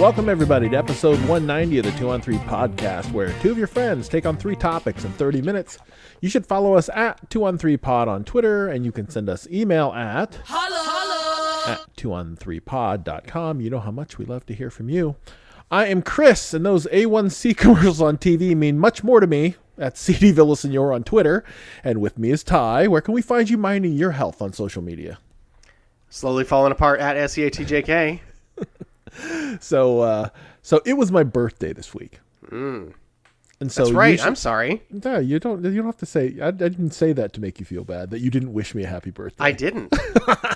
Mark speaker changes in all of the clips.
Speaker 1: Welcome, everybody, to episode 190 of the 2 on 3 podcast, where two of your friends take on three topics in 30 minutes. You should follow us at 2 on 3 pod on Twitter, and you can send us email at at 2on3pod.com. You know how much we love to hear from you. I am Chris, and those A1C commercials on TV mean much more to me. At CD Villasenor on Twitter, and with me is Ty. Where can we find you minding your health on social media?
Speaker 2: Slowly falling apart at E SEATJK.
Speaker 1: So, uh, so it was my birthday this week, and so
Speaker 2: That's right.
Speaker 1: should-
Speaker 2: I'm sorry.
Speaker 1: No, you don't. You don't have to say. I, I didn't say that to make you feel bad. That you didn't wish me a happy birthday.
Speaker 2: I didn't.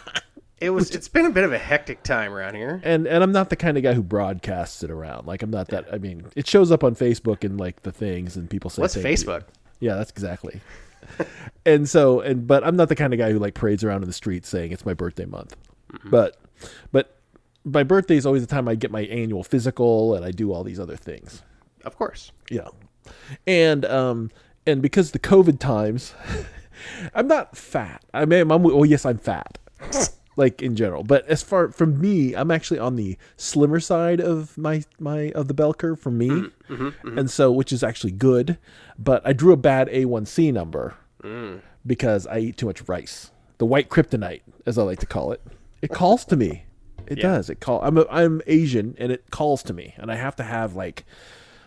Speaker 2: it was. It's been a bit of a hectic time around here.
Speaker 1: and and I'm not the kind of guy who broadcasts it around. Like I'm not that. I mean, it shows up on Facebook and like the things, and people say.
Speaker 2: What's. Facebook?
Speaker 1: Yeah, that's exactly. and so, and but I'm not the kind of guy who like parades around in the street saying it's my birthday month.
Speaker 2: Mm-hmm.
Speaker 1: But, but my birthday is always the time I get my annual physical and I do all these other things.
Speaker 2: Of course.
Speaker 1: Yeah. And um and because the COVID times, I'm not fat. I mean, I'm oh yes, I'm fat. like in general, but as far from me, I'm actually on the slimmer side of my my of the bell curve for me, mm, mm-hmm, mm-hmm. and so which is actually good. But I drew a bad A1C number mm. because I eat too much rice. The white kryptonite, as I like to call it, it calls to me. It does. It call. I'm a, I'm Asian, and it calls to me, and I have to have like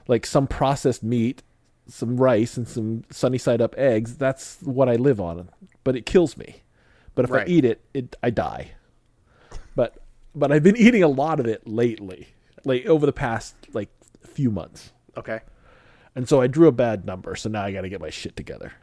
Speaker 1: like some processed meat, some rice, and some sunny side up eggs. That's what I live on. But it kills me. But if
Speaker 2: Right.
Speaker 1: I eat it, it I die. But but I've been eating a lot of it lately, like over the past like few months.
Speaker 2: Okay.
Speaker 1: And so I drew a bad number. So now I got to get my shit together,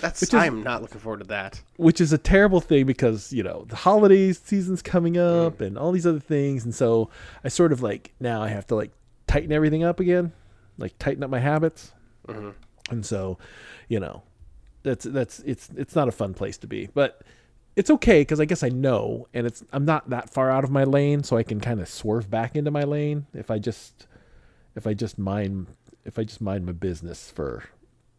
Speaker 2: That's.
Speaker 1: is-
Speaker 2: I'm not looking forward to that.
Speaker 1: which is a terrible thing because you know the holiday season's coming up mm. and all these other things, and so I sort of like now I have to like tighten everything up again, like tighten up my habits, mm-hmm. and so you know that's that's it's it's not a fun place to be, but it's okay because I guess I know, and it's I'm not that far out of my lane, so I can kind of swerve back into my lane if I just if I just mind if I just mind my business for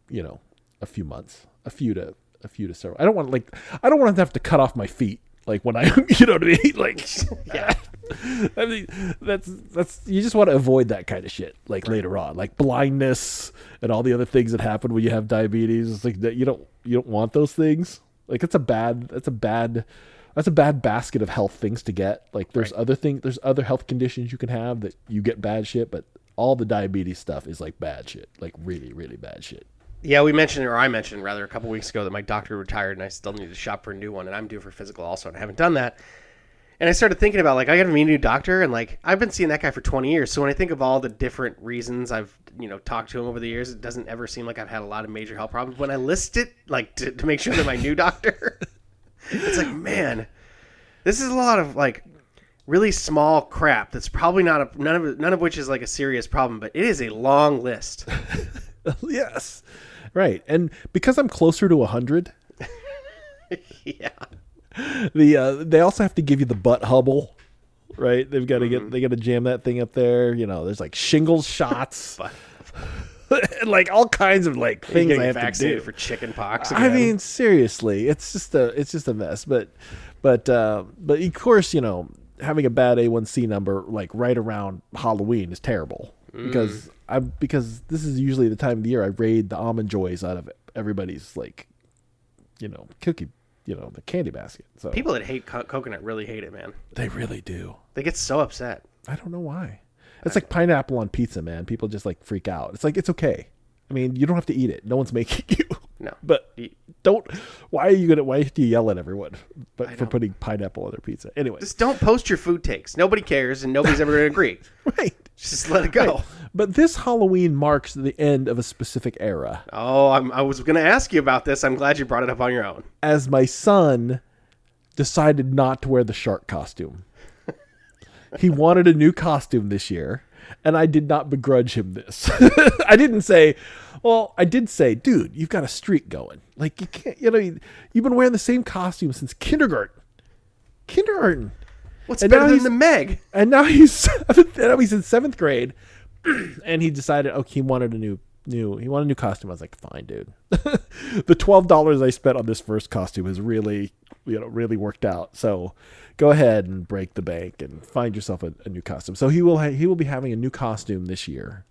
Speaker 1: you know a few months, a few to a few to several. I don't want like I don't want to have to cut off my feet like when I you know what I mean like
Speaker 2: Yeah.
Speaker 1: I mean that's that's you just want to avoid that kind of shit like later on like blindness and all the other things that happen when you have diabetes. It's like that you don't you don't want those things. Like it's a bad that's a bad that's a bad basket of health things to get. Like there's other things there's other health conditions you can have that you get bad shit, but all the diabetes stuff is like bad shit, like really really bad shit.
Speaker 2: Yeah, we mentioned, or I mentioned rather, a couple weeks ago that my doctor retired, and I still need to shop for a new one, and I'm due for physical also, and I haven't done that. And I started thinking about like I got to meet a new doctor, and like I've been seeing that guy for 20 years. So when I think of all the different reasons I've you know talked to him over the years, it doesn't ever seem like I've had a lot of major health problems. When I list it, like to, to make sure that my new doctor, it's like man, this is a lot of like really small crap. That's probably not a none of none of which is like a serious problem, but it is a long list.
Speaker 1: yes. Right. And because I'm closer to 100,
Speaker 2: yeah.
Speaker 1: the uh, they also have to give you the butt hubble, right? They've got to
Speaker 2: Mm-hmm.
Speaker 1: get they got to jam that thing up there. You know, there's like shingles shots, and like all kinds of like things I have to do.
Speaker 2: for chicken pox.
Speaker 1: I mean, seriously, it's just a it's just a mess. But but uh, but of course, you know, having a bad A1C number like right around Halloween is terrible because I because this is usually the time of the year I raid the almond joys out of everybody's like, you know, cookie, you know, the candy basket. So
Speaker 2: people that hate co- coconut really hate it, man.
Speaker 1: they really do.
Speaker 2: They get so upset.
Speaker 1: I don't know why. It's like pineapple on pizza, man. People just like freak out. It's like it's okay. I mean, you don't have to eat it. No one's making you.
Speaker 2: No.
Speaker 1: But
Speaker 2: You-
Speaker 1: don't. Why are you gonna? Why do you yell at everyone? But for putting pineapple on their pizza, anyway.
Speaker 2: Just don't post your food takes. Nobody cares, and nobody's ever going to agree.
Speaker 1: right.
Speaker 2: Just let it go.
Speaker 1: But this Halloween marks the end of a specific era.
Speaker 2: Oh, I'm, I was going to ask you about this. I'm glad you brought it up on your own.
Speaker 1: As my son decided not to wear the shark costume, he wanted a new costume this year, and I did not begrudge him this. I didn't say, well, I did say, dude, you've got a streak going. Like you can't, you know, you've been wearing the same costume since kindergarten. Kindergarten.
Speaker 2: What's
Speaker 1: And
Speaker 2: better than the Meg?
Speaker 1: and now he's seventh, now he's in seventh grade, and he decided, okay, he wanted a new new he wanted a new costume. I was like, fine, dude. the twelve dollars I spent on this first costume has really you know really worked out. So go ahead and break the bank and find yourself a, a new costume. So he will ha- he will be having a new costume this year,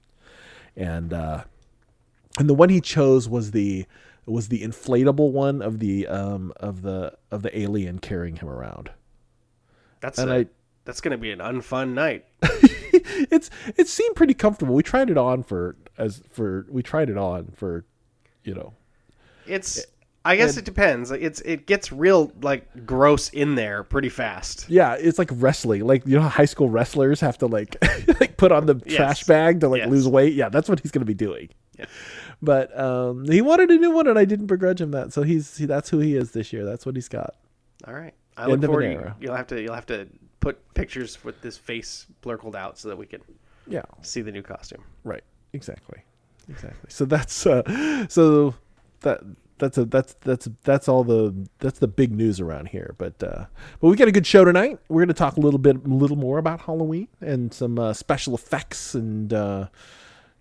Speaker 1: and uh, and the one he chose was the was the inflatable one of the um of the of the alien carrying him around.
Speaker 2: That's
Speaker 1: And
Speaker 2: a-
Speaker 1: I-
Speaker 2: that's going to be an unfun night.
Speaker 1: it's it seemed pretty comfortable. We tried it on for as for we tried it on for you know
Speaker 2: It's I guess it depends. It's it gets real like gross in there pretty fast.
Speaker 1: yeah it's like wrestling like you know how high school wrestlers have to like like put on the trash bag to like
Speaker 2: Yes.
Speaker 1: lose weight yeah that's what he's gonna be doing
Speaker 2: Yeah.
Speaker 1: but um he wanted a new one and I didn't begrudge him that so he's he, that's who he is this year that's what he's got
Speaker 2: All right. I
Speaker 1: End
Speaker 2: look forward to
Speaker 1: era.
Speaker 2: you'll have to you'll have to put pictures with this face blurkled out so that we can
Speaker 1: yeah
Speaker 2: see the new costume.
Speaker 1: Right. Exactly. Exactly. So that's uh so that that's a that's that's that's all the that's the big news around here. But uh but we got a good show tonight. We're going to talk a little bit a little more about Halloween and some uh, special effects and uh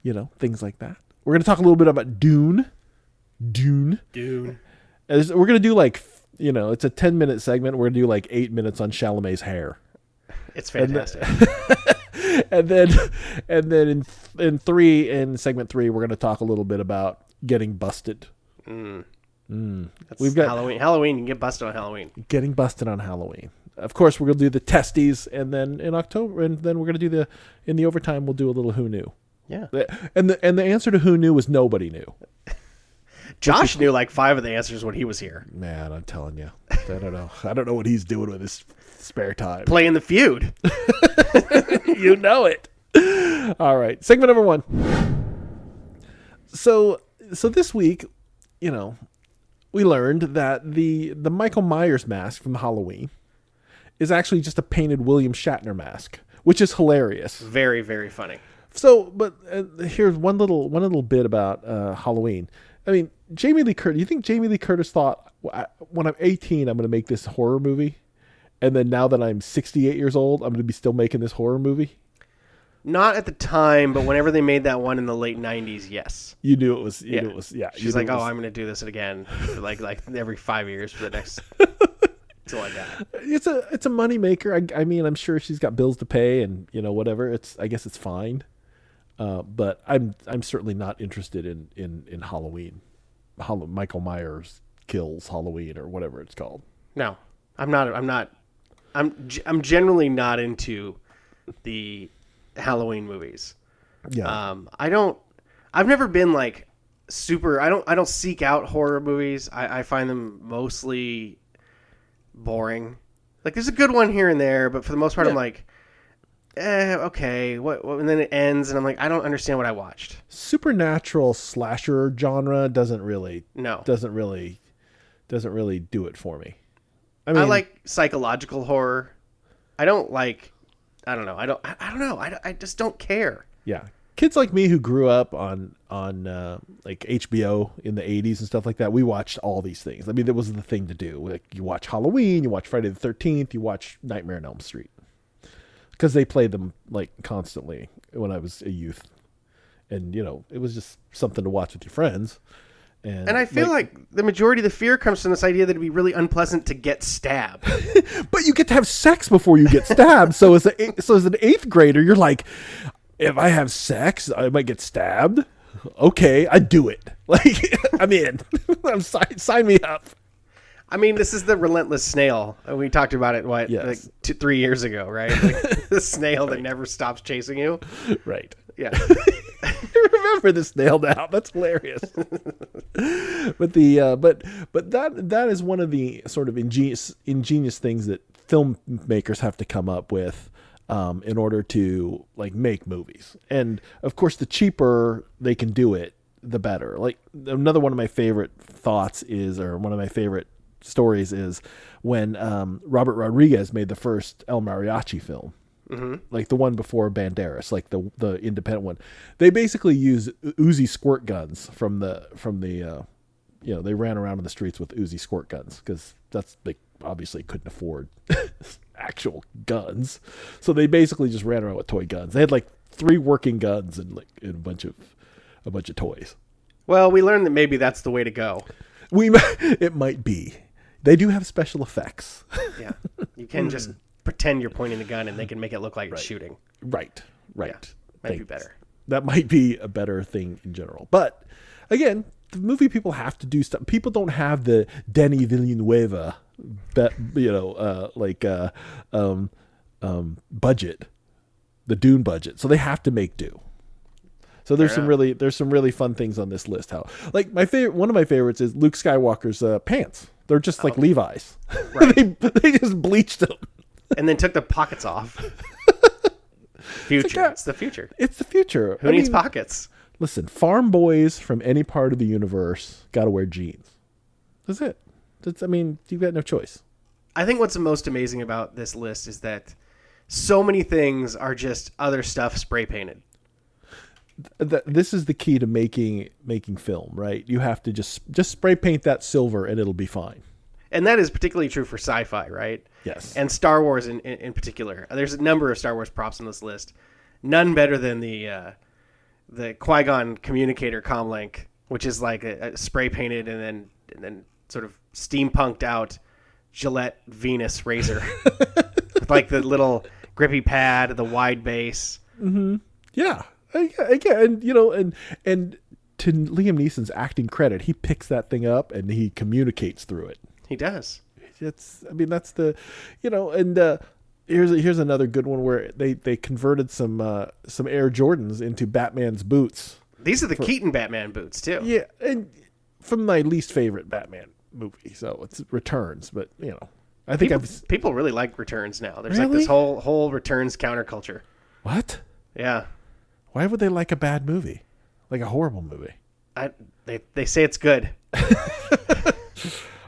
Speaker 1: you know, things like that. We're going to talk a little bit about Dune. Dune.
Speaker 2: Dune.
Speaker 1: As- We're going to do like you know, it's a 10 minute segment. We're going to do like 8 minutes on Chalamet's hair.
Speaker 2: It's fantastic.
Speaker 1: and then and then in in three in segment three we're going to talk a little bit about getting busted mm. Mm.
Speaker 2: That's
Speaker 1: We've got-
Speaker 2: Halloween. Halloween. You get busted on Halloween.
Speaker 1: getting busted on halloween of course we're going to do the testes and then in october and then we're going to do the in the overtime we'll do a little who knew
Speaker 2: Yeah.
Speaker 1: and the and the answer to who knew was nobody knew
Speaker 2: Josh knew like five of the answers when he was here.
Speaker 1: man i'm telling you i don't know i don't know what he's doing with his spare time
Speaker 2: Playing the feud.
Speaker 1: you know it. All right, segment number one. So, so this week, you know, we learned that the the Michael Myers mask from Halloween is actually just a painted William Shatner mask, which is hilarious.
Speaker 2: Very, very funny.
Speaker 1: So, but uh, here's one little one little bit about uh, Halloween. I mean, Jamie Lee Curtis. You think Jamie Lee Curtis thought when I'm 18, I'm going to make this horror movie, and then now that I'm 68 years old, I'm going to be still making this horror movie?
Speaker 2: Not at the time, but whenever they made that one in the late '90s, yes.
Speaker 1: You knew it was. You
Speaker 2: Yeah.
Speaker 1: knew it was. Yeah.
Speaker 2: She's like, "Oh,
Speaker 1: was-
Speaker 2: I'm going to do this again, for like like every five years for the next." Until I die.
Speaker 1: It's a it's a money maker. I, I mean, I'm sure she's got bills to pay, and you know whatever. It's I guess it's fine. Uh, but I'm I'm certainly not interested in in in Halloween. Hall- Michael Myers kills Halloween or whatever it's called.
Speaker 2: No, I'm not. I'm not. I'm. I'm generally not into the Halloween movies.
Speaker 1: Yeah.
Speaker 2: Um, I don't. I've never been like super. I don't. I don't seek out horror movies. I, I find them mostly boring. Like there's a good one here and there, but for the most part, I'm like, eh, okay. What, what? And then it ends, and I'm like, I don't understand what I watched.
Speaker 1: Supernatural slasher genre doesn't really
Speaker 2: No,
Speaker 1: doesn't really doesn't really do it for me. I
Speaker 2: I, like psychological horror. I don't like. I don't know. I don't. I, I don't know. I, I just don't care.
Speaker 1: yeah kids like me who grew up on on uh, like hbo in the 80s and stuff like that we watched all these things i mean that was the thing to do like you watch halloween you watch friday the 13th you watch nightmare on elm street because they played them like constantly when i was a youth and you know it was just something to watch with your friends and,
Speaker 2: And I feel like, the majority of the fear comes from this idea that it'd be really unpleasant to get stabbed.
Speaker 1: but you get to have sex before you get stabbed. so as a so as an eighth grader, you're like, if I have sex, I might get stabbed. Okay, I do it. Like I'm in. I'm sign, sign me up.
Speaker 2: I mean, this is the relentless snail. We talked about it what
Speaker 1: Yes.
Speaker 2: like two, three years ago, right? Like, the snail that never stops chasing you.
Speaker 1: Right.
Speaker 2: Yeah,
Speaker 1: I remember this nailed out. That's hilarious. but the uh, but but that that is one of the sort of ingenious ingenious things that filmmakers have to come up with um, in order to like make movies. And of course, the cheaper they can do it, the better. Like another one of my favorite thoughts is, or one of my favorite stories is when um, Robert Rodriguez made the first El Mariachi film like the one before Banderas, like the the independent one. They basically use Uzi squirt guns from the from the uh, you know they ran around in the streets with Uzi squirt guns because that's they obviously couldn't afford actual guns, so they basically just ran around with toy guns. They had like three working guns and like and a bunch of a bunch of toys.
Speaker 2: well, we learned that maybe that's the way to go.
Speaker 1: We it might be, They do have special effects.
Speaker 2: Yeah, you can just pretend you're pointing a gun and they can make it look like it's shooting.
Speaker 1: right. Right.
Speaker 2: Yeah, might be better.
Speaker 1: That might be a better thing in general. But again, the movie people have to do stuff. People don't have the Denny Villeneuve, that you know, uh, like uh, um, um, budget, the Dune budget. So they have to make do. So there's some
Speaker 2: enough.
Speaker 1: really there's some really fun things on this list. How like my favorite one of my favorites is Luke Skywalker's uh, pants. They're just like oh. Levi's.
Speaker 2: Right.
Speaker 1: they they just bleached them.
Speaker 2: And then took the pockets off. future.
Speaker 1: like a-
Speaker 2: It's the future.
Speaker 1: It's the future.
Speaker 2: Who
Speaker 1: I
Speaker 2: needs
Speaker 1: mean,
Speaker 2: pockets?
Speaker 1: Listen, farm boys from any part of the universe got to wear jeans. That's it. That's, I mean, you've got no choice.
Speaker 2: I think what's the most amazing about this list is that so many things are just other stuff spray painted.
Speaker 1: Th- this is the key to making making film, right? You have to just just spray paint that silver and it'll be fine.
Speaker 2: And that is particularly true for sci-fi, right?
Speaker 1: Yes.
Speaker 2: And Star Wars in, in, in particular. There's a number of Star Wars props on this list. None better than the uh, the Qui Gon communicator comlink, which is like a, a spray painted and then and then sort of steampunked out Gillette Venus razor, with like the little grippy pad, the wide base.
Speaker 1: yeah. I- Again, and you know, and and to Liam Neeson's acting credit, he picks that thing up and he communicates through it.
Speaker 2: He does.
Speaker 1: it's i mean that's the you know and uh here's here's another good one where they they converted some uh some air jordans into batman's boots
Speaker 2: These are the Keaton Batman boots too.
Speaker 1: yeah and from my least favorite batman movie so it's returns but you know i think
Speaker 2: People, people really like returns now. There's like this whole whole returns counterculture.
Speaker 1: what
Speaker 2: Yeah.
Speaker 1: Why would they like a bad movie like a horrible movie
Speaker 2: I, they, they say it's good.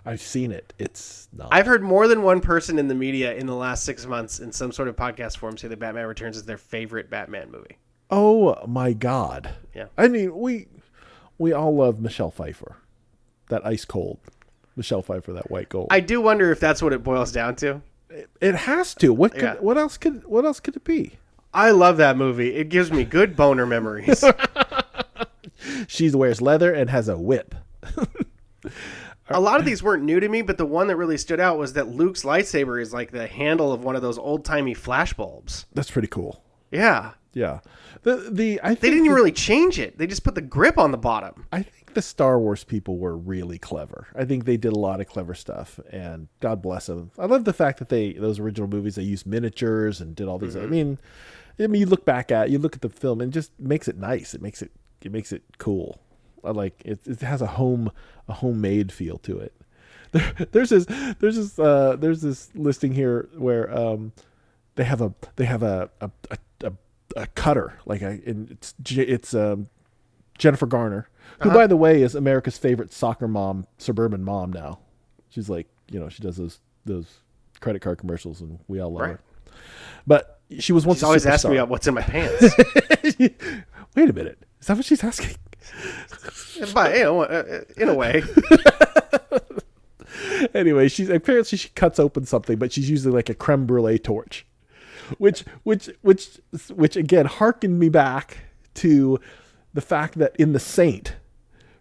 Speaker 1: i've seen it it's not
Speaker 2: I've heard more than one person in the media in the last six months in some sort of podcast form say that Batman Returns is their favorite Batman movie.
Speaker 1: oh my god
Speaker 2: Yeah.
Speaker 1: i mean we we all love michelle pfeiffer that ice cold michelle pfeiffer that white gold
Speaker 2: I do wonder if that's what it boils down to.
Speaker 1: It has to. What could,
Speaker 2: Yeah.
Speaker 1: what else could what else could it be?
Speaker 2: I love that movie. It gives me good boner memories.
Speaker 1: She wears leather and has a whip.
Speaker 2: a lot of these weren't new to me, but the one that really stood out was that Luke's lightsaber is like the handle of one of those old timey flash bulbs.
Speaker 1: That's pretty cool.
Speaker 2: Yeah.
Speaker 1: Yeah. The the I think
Speaker 2: They didn't even
Speaker 1: the-
Speaker 2: really change it. They just put the grip on the bottom.
Speaker 1: I think the Star Wars people were really clever. I think they did a lot of clever stuff, and God bless them. I love the fact that they those original movies they used miniatures and did all these. I mm-hmm. mean, I mean, you look back at you look at the film and it just makes it nice. It makes it it makes it cool. I like it. It has a home a homemade feel to it. There, there's this there's this uh, there's this listing here where um, they have a they have a a, a, a, cutter like a it's it's um, Jennifer Garner, who by the way is America's favorite soccer mom, suburban mom now. She's like you know she does those those credit card commercials and we all love
Speaker 2: Right.
Speaker 1: her. But she was once
Speaker 2: She's always asking me about what's in my pants.
Speaker 1: Wait a minute, is that what she's asking?
Speaker 2: but, you know, uh, in a way.
Speaker 1: anyway, she's apparently she cuts open something, but she's using like a creme brulee torch, which which which which again harkened me back to the fact that in the Saint,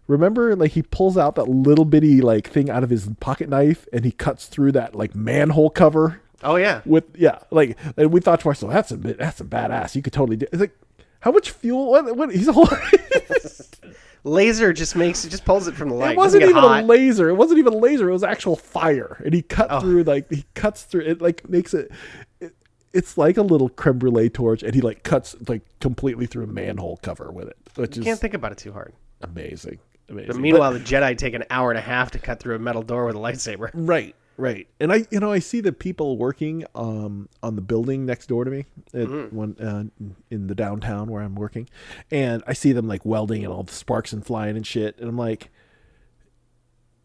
Speaker 1: remember like he pulls out that little bitty like thing out of his pocket knife and he cuts through that like manhole cover
Speaker 2: Oh, yeah.
Speaker 1: with yeah like and we thought to ourselves that's a bit that's a badass you could totally do it's like how much fuel what, what he's all
Speaker 2: Laser just makes it, just pulls it from the light.
Speaker 1: It wasn't even
Speaker 2: get
Speaker 1: a laser. It wasn't even a laser. It was actual fire, and he cut
Speaker 2: Oh.
Speaker 1: through like he cuts through it. Like makes it, it. It's like a little creme brulee torch, and he like cuts like completely through a manhole cover with it, which is
Speaker 2: Can't think about it too hard.
Speaker 1: amazing. Amazing.
Speaker 2: But meanwhile, the Jedi take an hour and a half to cut through a metal door with a lightsaber.
Speaker 1: Right, right. And I, you know, I see the people working um on the building next door to me, at
Speaker 2: Mm-hmm.
Speaker 1: one uh, in the downtown where I'm working, and I see them like welding and all the sparks and flying and shit, and I'm like.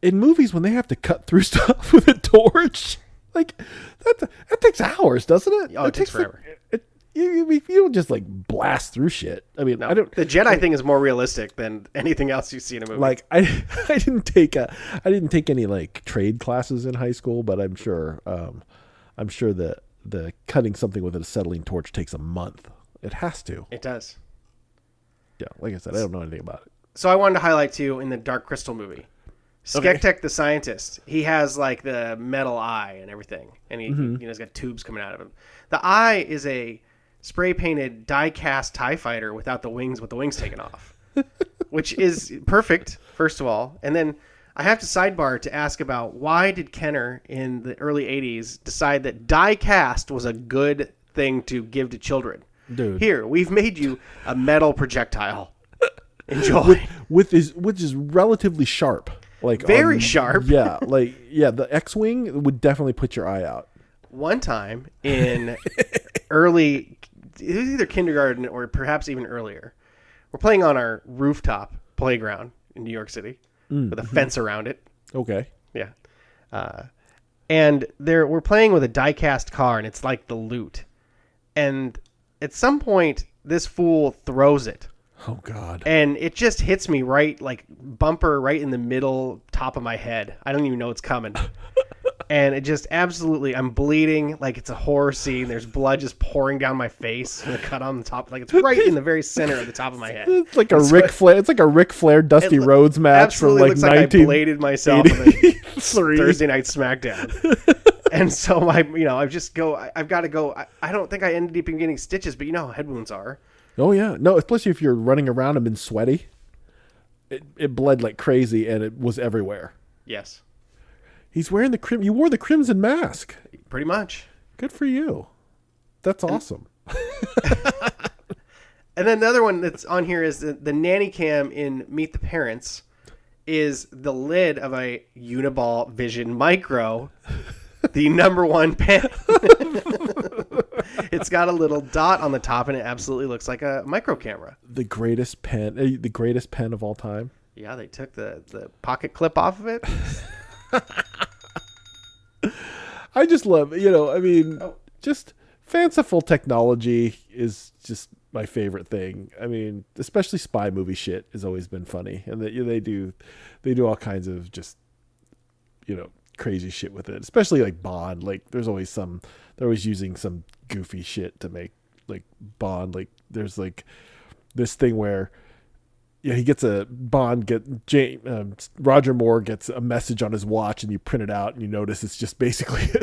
Speaker 1: in movies when they have to cut through stuff with a torch, like that that takes hours, doesn't it?
Speaker 2: Oh, it takes
Speaker 1: like-
Speaker 2: forever.
Speaker 1: it- you, you, you don't just like blast through shit. I mean, I don't
Speaker 2: The Jedi thing is more realistic than anything else you see in a movie.
Speaker 1: like I I didn't take a I didn't take any like trade classes in high school, but I'm sure um I'm sure that the cutting something with an acetylene torch takes a month. It has to.
Speaker 2: it does.
Speaker 1: Yeah, like I said, I don't know anything about it.
Speaker 2: So I wanted to highlight too in the Dark Crystal movie. Skektek the scientist, he has like the metal eye and everything, and he you know he's got tubes coming out of him. The eye is a spray painted die cast Tie Fighter without the wings, with the wings taken off, which is perfect. First of all, and then I have to sidebar to ask about why did Kenner in the early '80s decide that die cast was a good thing to give to children?
Speaker 1: Dude.
Speaker 2: here we've made you a metal projectile. Enjoy.
Speaker 1: with is which is relatively sharp. Like um,
Speaker 2: Very sharp.
Speaker 1: Yeah, like yeah, the X-wing would definitely put your eye out.
Speaker 2: one time in early it was either kindergarten or perhaps even earlier. We're playing on our rooftop playground in new york city with a fence around it.
Speaker 1: Okay.
Speaker 2: yeah. Uh, and there we're playing with a die-cast car and it's like the loot. And at some point this fool throws it.
Speaker 1: Oh God.
Speaker 2: and it just hits me right like bumper right in the middle top of my head. I don't even know it's coming and it just absolutely i'm bleeding like it's a horror scene there's blood just pouring down my face and a cut on the top like it's right in the very center of the top of my head
Speaker 1: It's like a Ric Flair. It's like a Ric Flair Dusty
Speaker 2: lo-
Speaker 1: Rhodes match from like
Speaker 2: looks like i bladed myself in the thursday night smackdown and so i you know I've just go I, i've got to go I, I don't think i ended up getting stitches but you know how head wounds are
Speaker 1: Oh yeah, no, especially if you're running around and been sweaty. It it bled like crazy and it was everywhere.
Speaker 2: yes
Speaker 1: He's wearing the crim. You wore the crimson mask.
Speaker 2: pretty much
Speaker 1: Good for you. That's awesome.
Speaker 2: And then the other one that's on here is the, the nanny cam in Meet the Parents is the lid of a Uniball Vision Micro, the number one pen. it's got a little dot on the top and it absolutely looks like a micro camera.
Speaker 1: The greatest pen, uh, the greatest pen of all time.
Speaker 2: Yeah, they took the, the pocket clip off of it.
Speaker 1: I just love, you know, I mean,
Speaker 2: Oh.
Speaker 1: just fanciful technology is just my favorite thing. I mean, especially spy movie shit has always been funny, and that they do, they do all kinds of just, you know, crazy shit with it. Especially like Bond. Like, there's always some, they're always using some goofy shit to make like Bond. Like, there's like this thing where yeah, he gets a Bond get James um, Roger Moore gets a message on his watch, and you print it out, and you notice it's just basically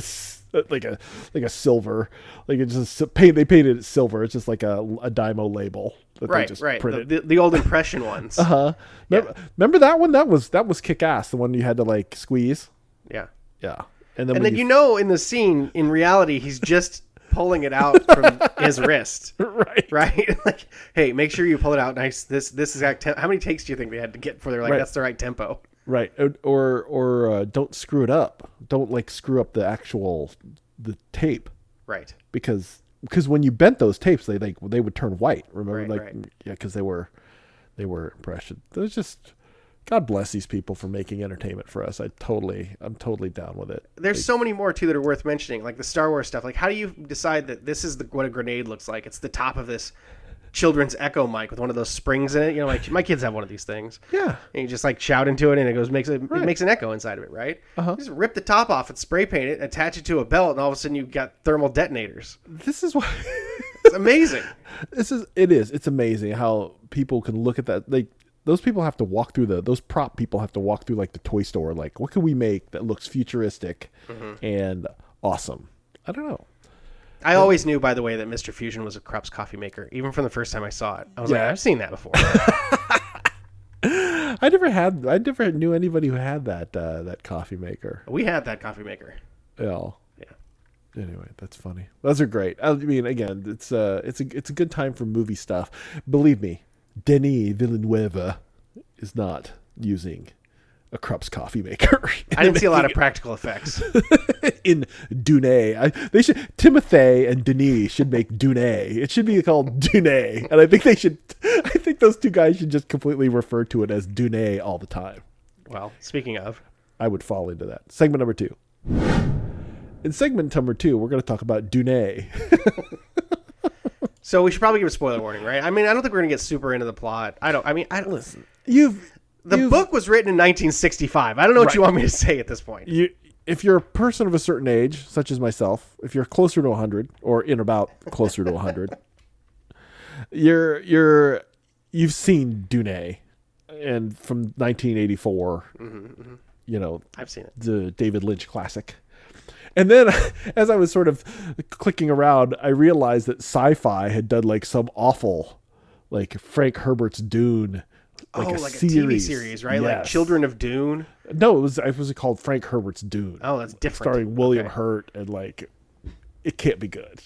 Speaker 1: a like a like a silver, like it's just paint. They painted it silver. It's just like a a Dymo label that they
Speaker 2: right,
Speaker 1: just
Speaker 2: right. The,
Speaker 1: printed.
Speaker 2: the, the old impression ones.
Speaker 1: uh huh. Remember, remember that one? That was that was kick ass. The one you had to like squeeze.
Speaker 2: Yeah.
Speaker 1: Yeah, and then
Speaker 2: And then you know in the scene, in reality, he's just pulling it out from his wrist.
Speaker 1: right
Speaker 2: right? like, hey, make sure you pull it out nice. This this exact temp- how many takes do you think they had to get before they're like
Speaker 1: Right.
Speaker 2: that's the right tempo?
Speaker 1: right or or, or uh, don't screw it up. Don't like screw up the actual the tape.
Speaker 2: Right.
Speaker 1: because because when you bent those tapes, they like they would turn white. Remember,
Speaker 2: Right,
Speaker 1: like
Speaker 2: right.
Speaker 1: yeah, because they were they were impression. It was just God bless these people for making entertainment for us. I totally, I'm totally down with it.
Speaker 2: There's so many more too that are worth mentioning, like the Star Wars stuff. Like, how do you decide that this is the, what a grenade looks like? It's the top of this children's echo mic with one of those springs in it. You know, like my kids have one of these things.
Speaker 1: Yeah,
Speaker 2: And you just like shout into it, and it goes makes a,
Speaker 1: Right.
Speaker 2: it makes an echo inside of it, right?
Speaker 1: Uh-huh.
Speaker 2: You just rip the top off and spray paint it, attach it to a belt, and all of a sudden you've got thermal detonators.
Speaker 1: this is what
Speaker 2: It's amazing.
Speaker 1: this is it is it's amazing how people can look at that like those people have to walk through the those prop people have to walk through like the toy store like what can we make that looks futuristic
Speaker 2: Mm-hmm. and
Speaker 1: awesome i don't know
Speaker 2: I always knew, by the way, that Mr. Fusion was a Krups coffee maker, even from the first time I saw it. I was like, I've seen that before.
Speaker 1: i never had i never knew anybody who had that uh that coffee maker
Speaker 2: we had that coffee maker.
Speaker 1: yeah
Speaker 2: Yeah.
Speaker 1: anyway that's funny those are great i mean again it's uh it's a it's a good time for movie stuff believe me denis Villanueva is not using a Krups coffee maker.
Speaker 2: I didn't see a lot of practical effects.
Speaker 1: in Dune. I, they should Timothy and Denis should make Dune. It should be called Dune, and I think they should. I think those two guys should just completely refer to it as Dune all the time.
Speaker 2: Well, speaking of,
Speaker 1: I would fall into that. Segment number two. In segment number two, we're going to talk about Dune.
Speaker 2: So we should probably give a spoiler warning, right? I mean, I don't think we're gonna get super into the plot. I don't. I mean, I don't.
Speaker 1: Listen, you've
Speaker 2: The
Speaker 1: you've-
Speaker 2: book was written in 1965. I don't know what you want me to say at this point.
Speaker 1: you if you're a person of a certain age, such as myself, if you're closer to 100 or in about closer to 100, you're you're you've seen Dune and from 1984. Mm-hmm, mm-hmm. you know,
Speaker 2: I've seen it.
Speaker 1: the David Lynch classic. And then, as I was sort of clicking around, I realized that Sci-Fi had done like some awful, like Frank Herbert's Dune, like
Speaker 2: oh,
Speaker 1: a
Speaker 2: like
Speaker 1: series.
Speaker 2: a TV series, right? Like Children of Dune.
Speaker 1: No, it was it was called Frank Herbert's Dune,
Speaker 2: Oh, that's different.
Speaker 1: starring William
Speaker 2: Okay.
Speaker 1: Hurt, and like, it can't be good.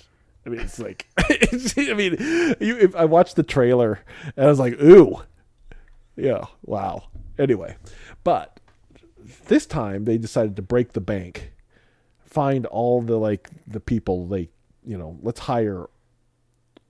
Speaker 1: I mean, it's like, it's, I mean, you, if I watched the trailer and I was like, ooh, yeah, wow. Anyway, but this time they decided to break the bank, find all the like the people like you know, let's hire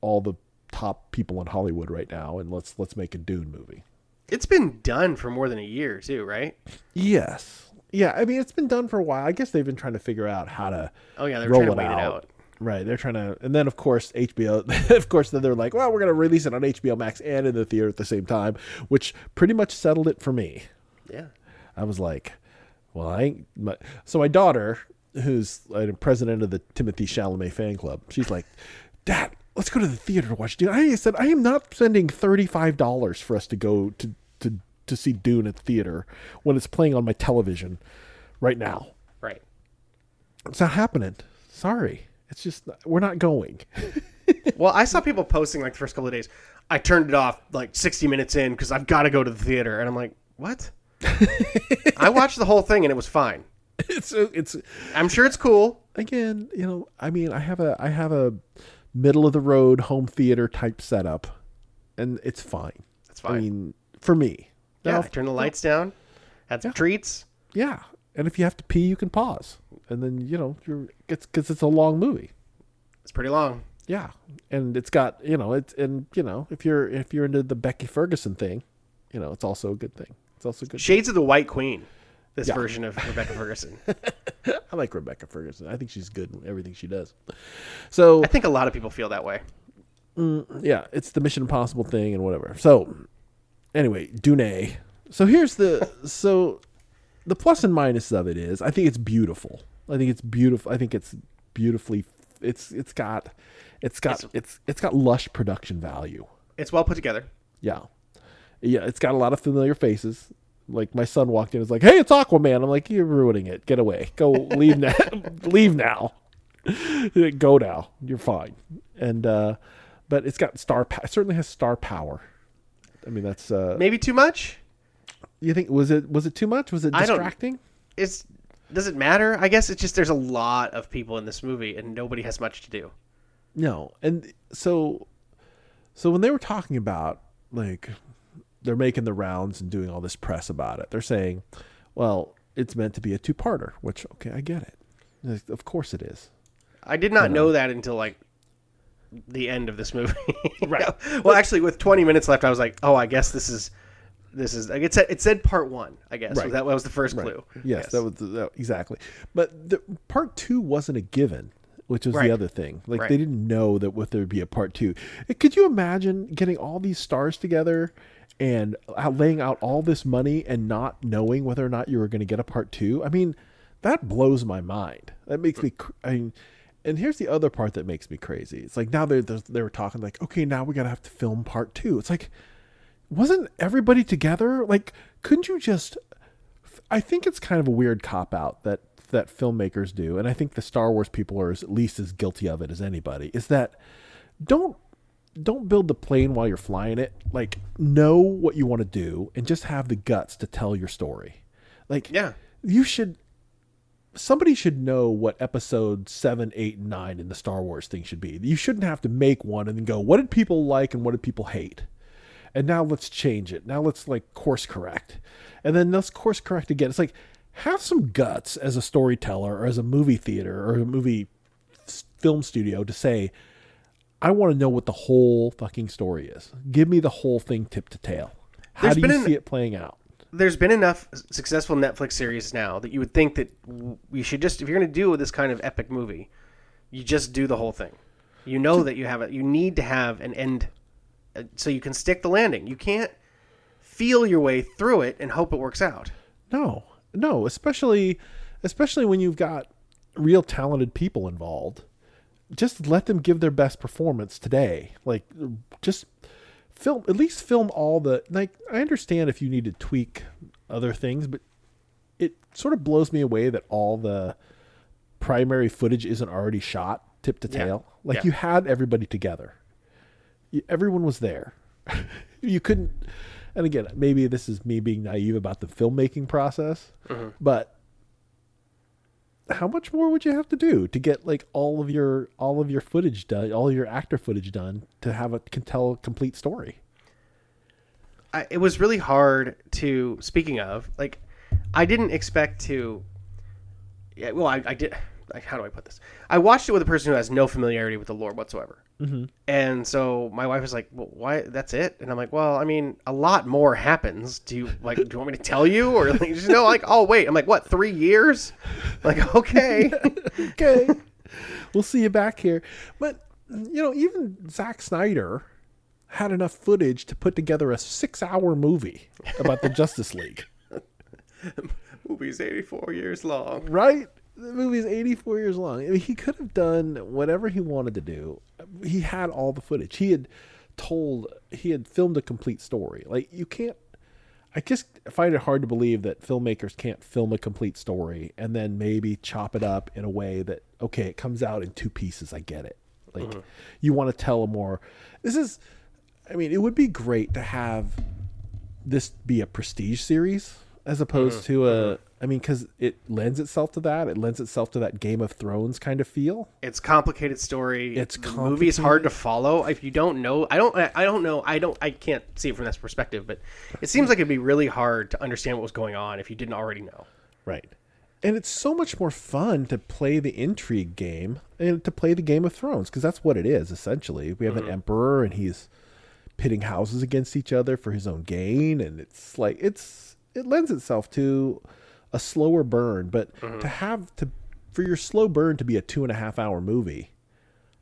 Speaker 1: all the top people in Hollywood right now and let's let's make a Dune movie.
Speaker 2: It's been done for more than a year too, right?
Speaker 1: Yes. Yeah, I mean it's been done for a while. I guess they've been trying to figure out how to
Speaker 2: Oh yeah, they're trying to
Speaker 1: it
Speaker 2: wait
Speaker 1: out.
Speaker 2: it out.
Speaker 1: Right, they're trying to, and then of course HBO. Of course, then they're like, "Well, we're going to release it on HBO Max and in the theater at the same time," which pretty much settled it for me.
Speaker 2: Yeah.
Speaker 1: I was like, "Well, I." Ain't, my, so my daughter, who's uh, president of the Timothy Chalamet fan club, she's like, "Dad, let's go to the theater to watch Dune." I said, "I am not spending thirty five dollars for us to go to to to see Dune at the theater when it's playing on my television right now."
Speaker 2: Right.
Speaker 1: It's not happening. Sorry. It's just we're not going.
Speaker 2: Well, I saw people posting like the first couple of days. I turned it off like 60 minutes in because I've got to go to the theater, and I'm like, what? I watched the whole thing and it was fine.
Speaker 1: it's it's
Speaker 2: I'm sure it's cool.
Speaker 1: again, you know, I mean, I have a I have a middle of the road home theater type setup and it's fine.
Speaker 2: It's fine.
Speaker 1: I mean, for me.
Speaker 2: yeah,
Speaker 1: Now,
Speaker 2: I turned the lights down, had some treats.
Speaker 1: yeah. And if you have to pee, you can pause. And then, you know, you're it's cuz it's a long movie.
Speaker 2: It's pretty long.
Speaker 1: Yeah. And it's got, you know, it's and you know, if you're if you're into the Becky Ferguson thing, you know, it's also a good thing. It's also a good.
Speaker 2: Shades of the White Queen. This
Speaker 1: Yeah.
Speaker 2: version of Rebecca Ferguson.
Speaker 1: I like Rebecca Ferguson. I think she's good in everything she does. So
Speaker 2: I think a lot of people feel that way.
Speaker 1: Mm, yeah, it's the Mission Impossible thing and whatever. So anyway, Dune. So here's the so the plus and minus of it is I think it's beautiful. I think it's beautiful. I think it's beautifully it's it's got it's got it's it's got lush production value.
Speaker 2: It's well put together.
Speaker 1: Yeah. Yeah, it's got a lot of familiar faces. Like my son walked in and was like, "Hey, it's Aquaman." I'm like, "You're ruining it. Get away. Go leave now. leave now. Go now. You're fine." And uh but it's got star pa- it certainly has star power. I mean, that's uh
Speaker 2: Maybe too much.
Speaker 1: you think was it was it too much? Was it distracting?
Speaker 2: It's does it matter? I guess it's just there's a lot of people in this movie and nobody has much to do.
Speaker 1: No. And so so when they were talking about like they're making the rounds and doing all this press about it, they're saying, well, it's meant to be a two-parter, which okay, I get it. Of course it is.
Speaker 2: I did not know that until like the end of this movie.
Speaker 1: Right.
Speaker 2: well, actually, with 20 minutes left, I was like, oh, I guess this is this is. Like, it said it said part one. I guess
Speaker 1: Right.
Speaker 2: that was the first clue.
Speaker 1: Yes, that was the, that, exactly. But the part 2 wasn't a given. Which was
Speaker 2: Right.
Speaker 1: the other thing. Like
Speaker 2: Right.
Speaker 1: they didn't know that what there would be a part two. Could you imagine getting all these stars together and laying out all this money and not knowing whether or not you were going to get a part two? I mean, that blows my mind. That makes me. cr- I mean, and here's the other part that makes me crazy. It's like now they're they were talking like, okay, now we gotta have to film part two. It's like, wasn't everybody together? Like, couldn't you just? I think it's kind of a weird cop out that that filmmakers do, and I think the Star Wars people are as, at least as guilty of it as anybody. Is that don't don't build the plane while you're flying it. Like, know what you want to do, and just have the guts to tell your story. Like,
Speaker 2: Yeah.
Speaker 1: you should. Somebody should know what episode seven, eight, and nine in the Star Wars thing should be. You shouldn't have to make one and then go, what did people like and what did people hate? and now let's change it. Now let's like course correct, and then let's course correct again. It's like have some guts as a storyteller or as a movie theater or a movie film studio to say, I want to know what the whole fucking story is. Give me the whole thing tip to tail. How
Speaker 2: There's
Speaker 1: do you
Speaker 2: an-
Speaker 1: see it playing out?
Speaker 2: There's been enough successful Netflix series now that you would think that you should just if you're going to do this kind of epic movie, you just do the whole thing. You know that you have it. You need to have an end, uh, so you can stick the landing. You can't feel your way through it and hope it works out.
Speaker 1: No, no, especially especially when you've got real talented people involved. Just let them give their best performance today. Like just film at least film all the like I understand if you need to tweak other things, but it sort of blows me away that all the primary footage isn't already shot tip to
Speaker 2: Yeah.
Speaker 1: tail. Like
Speaker 2: Yeah.
Speaker 1: you had everybody together. You, everyone was there. you couldn't and again, maybe this is me being naive about the filmmaking process,
Speaker 2: Mm-hmm.
Speaker 1: but how much more would you have to do to get like all of your all of your footage done, all your actor footage done to have a can tell a complete story?
Speaker 2: I, it was really hard to. Speaking of, like, I didn't expect to. Yeah, well, I, I did. Like, how do I put this? I watched it with a person who has no familiarity with the lore whatsoever, mm-hmm. and so my wife was like, "Well, why? That's it?" And I'm like, "Well, I mean, a lot more happens. Do you like? Do you want me to tell you, or like, just know, like, oh wait, I'm like, what? Three years? Like, okay,
Speaker 1: okay. we'll see you back here. But you know, even Zack Snyder had enough footage to put together a six-hour movie about the Justice League.
Speaker 2: movie's 84 years long.
Speaker 1: Right? The movie's 84 years long. I mean, he could have done whatever he wanted to do. He had all the footage. He had told, he had filmed a complete story. Like, you can't, I just find it hard to believe that filmmakers can't film a complete story and then maybe chop it up in a way that, okay, it comes out in two pieces. I get it. Like, mm-hmm. you want to tell a more, this is, I mean, it would be great to have this be a prestige series as opposed uh-huh, to a uh-huh. I mean cuz it lends itself to that it lends itself to that Game of Thrones kind of feel
Speaker 2: It's complicated story.
Speaker 1: It's
Speaker 2: the movie is hard to follow if you don't know. I don't. I don't know. I don't. I can't see it from this perspective, but it seems like it'd be really hard to understand what was going on if you didn't already know.
Speaker 1: right and it's so much more fun to play the intrigue game and to play the Game of Thrones because that's what it is essentially we have an mm-hmm. emperor and he's pitting houses against each other for his own gain and it's like it's it lends itself to a slower burn but mm-hmm. to have to for your slow burn to be a two and a half hour movie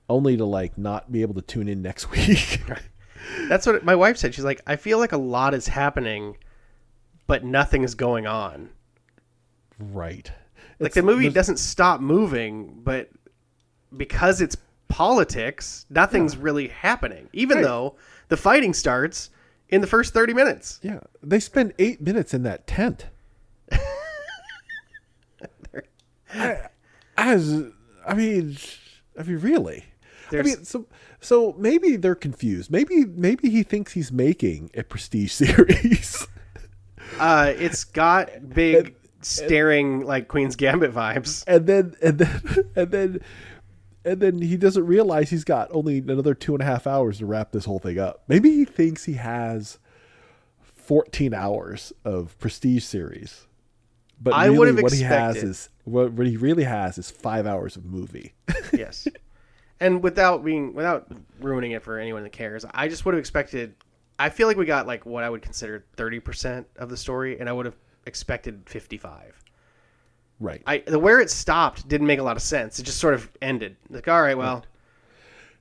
Speaker 1: only to like not be able to tune in next week
Speaker 2: That's what my wife said. She's like, I feel like a lot is happening, but nothing is going on.
Speaker 1: right
Speaker 2: Like
Speaker 1: It's-
Speaker 2: the movie doesn't stop moving, but because it's politics, nothing's really happening. Even
Speaker 1: Right.
Speaker 2: though the fighting starts in the first thirty minutes.
Speaker 1: yeah they spend eight minutes in that tent I- as i mean i mean really
Speaker 2: There's-
Speaker 1: I mean, so so maybe they're confused. Maybe maybe he thinks he's making a prestige series.
Speaker 2: Uh, it's got big staring like Queen's Gambit vibes.
Speaker 1: and then and then and then and then he doesn't realize he's got only another two and a half hours to wrap this whole thing up. Maybe he thinks he has fourteen hours of prestige series, but
Speaker 2: I
Speaker 1: really
Speaker 2: would've
Speaker 1: what he has is what, what he really has is five hours of movie.
Speaker 2: yes. And without being without ruining it for anyone that cares, I just would have expected. I feel like we got like what I would consider thirty percent of the story, and I would have expected fifty-five.
Speaker 1: Right.
Speaker 2: I the where it stopped didn't make a lot of sense. It just sort of ended. Like, all right, well,